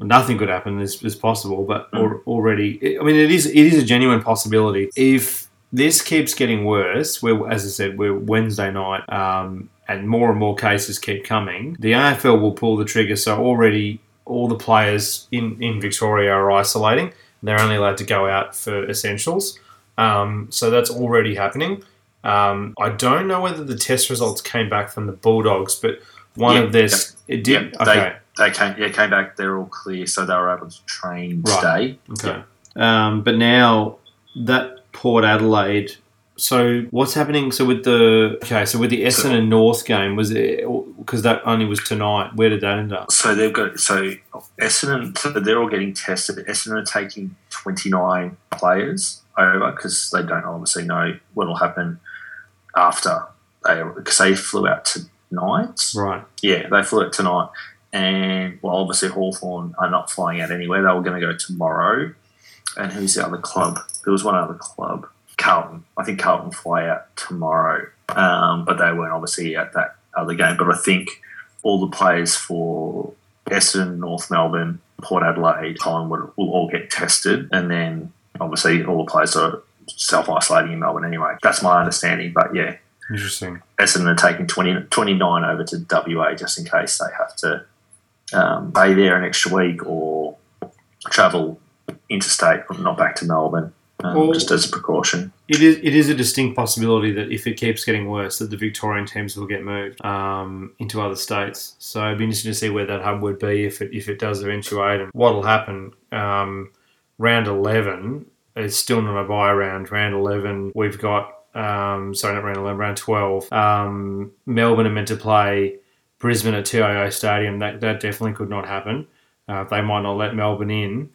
Speaker 1: nothing could happen is, is possible, but
Speaker 2: Mm.
Speaker 1: al- already, I mean, it is it is a genuine possibility. If this keeps getting worse, we're, as I said, we're Wednesday night, um, and more and more cases keep coming, the AFL will pull the trigger. So already, all the players in, in Victoria are isolating. They're only allowed to go out for essentials. Um, so that's already happening. Um, I don't know whether the test results came back from the Bulldogs, but one
Speaker 2: Yeah,
Speaker 1: of their it did.
Speaker 2: yeah, they-
Speaker 1: okay.
Speaker 2: They came, yeah, came back. They're all clear, so they were able to train
Speaker 1: Right.
Speaker 2: today.
Speaker 1: Okay. Um, but now that Port Adelaide. So what's happening? So with the okay, so with the Essendon North game was it because that only was tonight? Where did that end up?
Speaker 2: So they've got so Essendon. So they're all getting tested. Essendon are taking twenty nine players over because they don't obviously know what will happen after they because they flew out tonight.
Speaker 1: Right.
Speaker 2: Yeah, they flew out tonight, and well, obviously Hawthorn are not flying out anywhere. They were going to go tomorrow. And who's the other club? There was one other club, Carlton. I think Carlton fly out tomorrow, um, but they weren't obviously at that other game. But I think all the players for Essendon, North Melbourne, Port Adelaide, Collingwood will all get tested, and then obviously all the players are self isolating in Melbourne anyway. That's my understanding. But yeah,
Speaker 1: Interesting.
Speaker 2: Essendon are taking 20, 29 over to WA just in case they have to um, stay there an extra week or travel interstate, not back to Melbourne. Um,
Speaker 1: Well-
Speaker 2: just as a precaution.
Speaker 1: It is it is a distinct possibility that if it keeps getting worse, that the Victorian teams will get moved um, into other states. So it'd be interesting to see where that hub would be if it if it does eventuate and what'll happen. Um, round eleven, it's still not a buy round. Round eleven, we've got um, sorry, not round eleven, round twelve. Um, Melbourne are meant to play Brisbane at TIO Stadium. That that definitely could not happen. Uh, they might not let Melbourne in.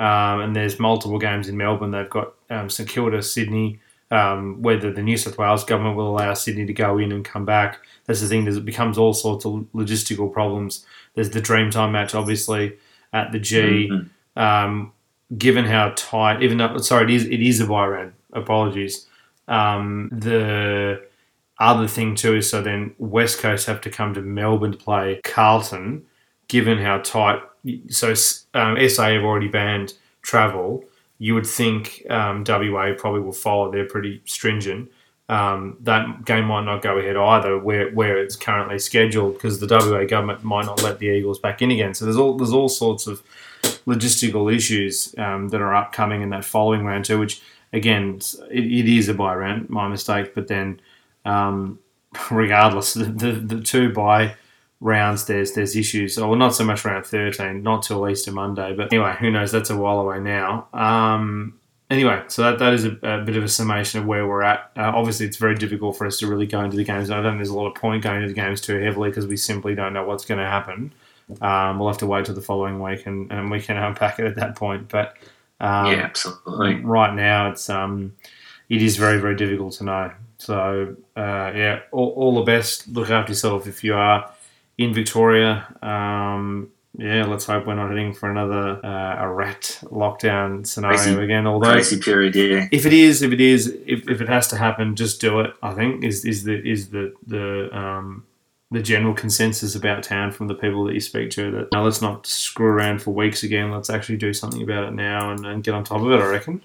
Speaker 1: Um, and there's multiple games in Melbourne. They've got um, St Kilda, Sydney. Um, whether the New South Wales government will allow Sydney to go in and come back, that's the thing. There's, it becomes all sorts of logistical problems. There's the Dreamtime match, obviously, at the G.
Speaker 2: Mhm.
Speaker 1: Um, given how tight, even though sorry, it is it is a bye round. Apologies. Um, the other thing too is so then West Coast have to come to Melbourne to play Carlton, given how tight. So um, SA have already banned travel. You would think um, WA probably will follow. They're pretty stringent. Um, that game might not go ahead either, where where it's currently scheduled, because the WA government might not let the Eagles back in again. So there's all there's all sorts of logistical issues um, that are upcoming in that following round too. Which again, it, it is a bye round, my mistake. But then, um, regardless, the, the the two bye rounds there's there's issues. Oh, well, not so much round thirteen, not till Easter Monday. But anyway, who knows? That's a while away now. Um, anyway, so that, that is a, a bit of a summation of where we're at. Uh, obviously, it's very difficult for us to really go into the games. I don't think there's a lot of point going into the games too heavily because we simply don't know what's going to happen. Um, we'll have to wait till the following week and, and we can unpack it at that point. But um,
Speaker 2: yeah, absolutely.
Speaker 1: right now, it's um, it is very very difficult to know. So uh, yeah, all, all the best. Look after yourself if you are in Victoria. Um, yeah, let's hope we're not heading for another uh, a rat lockdown scenario
Speaker 2: Crazy-
Speaker 1: again. Although
Speaker 2: Crazy period, yeah.
Speaker 1: if it is, if it is, if, if it has to happen, just do it. I think is is the is the the um, the general consensus about town from the people that you speak to. That now let's not screw around for weeks again. Let's actually do something about it now and, and get on top of it. I reckon.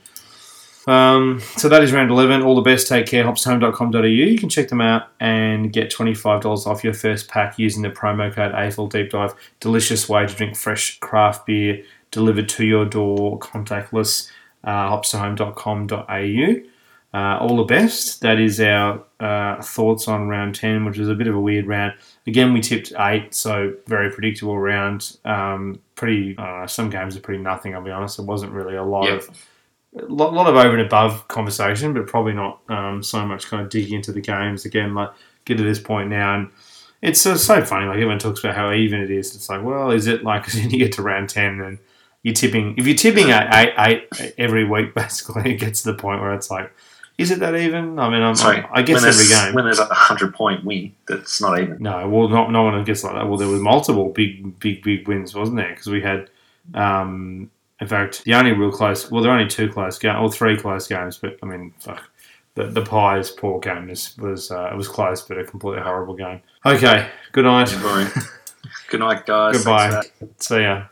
Speaker 1: Um, so that is round 11. All the best. Take care. Hopstohome.com.au. You can check them out and get $25 off your first pack using the promo code AFL Deep Dive. Delicious way to drink fresh craft beer delivered to your door, contactless. Uh, hopstohome.com.au. Uh, all the best. That is our uh, thoughts on round 10, which was a bit of a weird round. Again, we tipped 8, so very predictable round. Um, pretty, I don't know, some games are pretty nothing, I'll be honest. It wasn't really a lot
Speaker 2: Yep.
Speaker 1: of a lot, lot of over and above conversation, but probably not um, so much kind of digging into the games again. Like get to this point now, and it's uh, so funny. Like everyone talks about how even it is. It's like, well, is it like? Then you get to round ten, and you're tipping. If you're tipping eight, eight, eight every week, basically, it gets to the point where it's like, is it that even? I mean, I'm,
Speaker 2: Sorry,
Speaker 1: I guess every game.
Speaker 2: when there's a hundred point win, that's not even.
Speaker 1: No, well, not no one gets like that. Well, there was multiple big, big, big wins, wasn't there? Because we had, um, in fact, the only real close. Well, there are only two close games, or three close games. But I mean, fuck, the the Pies poor game was was uh, it was close, but a completely horrible game. Okay, good night.
Speaker 2: Good night, guys.
Speaker 1: Goodbye. See ya.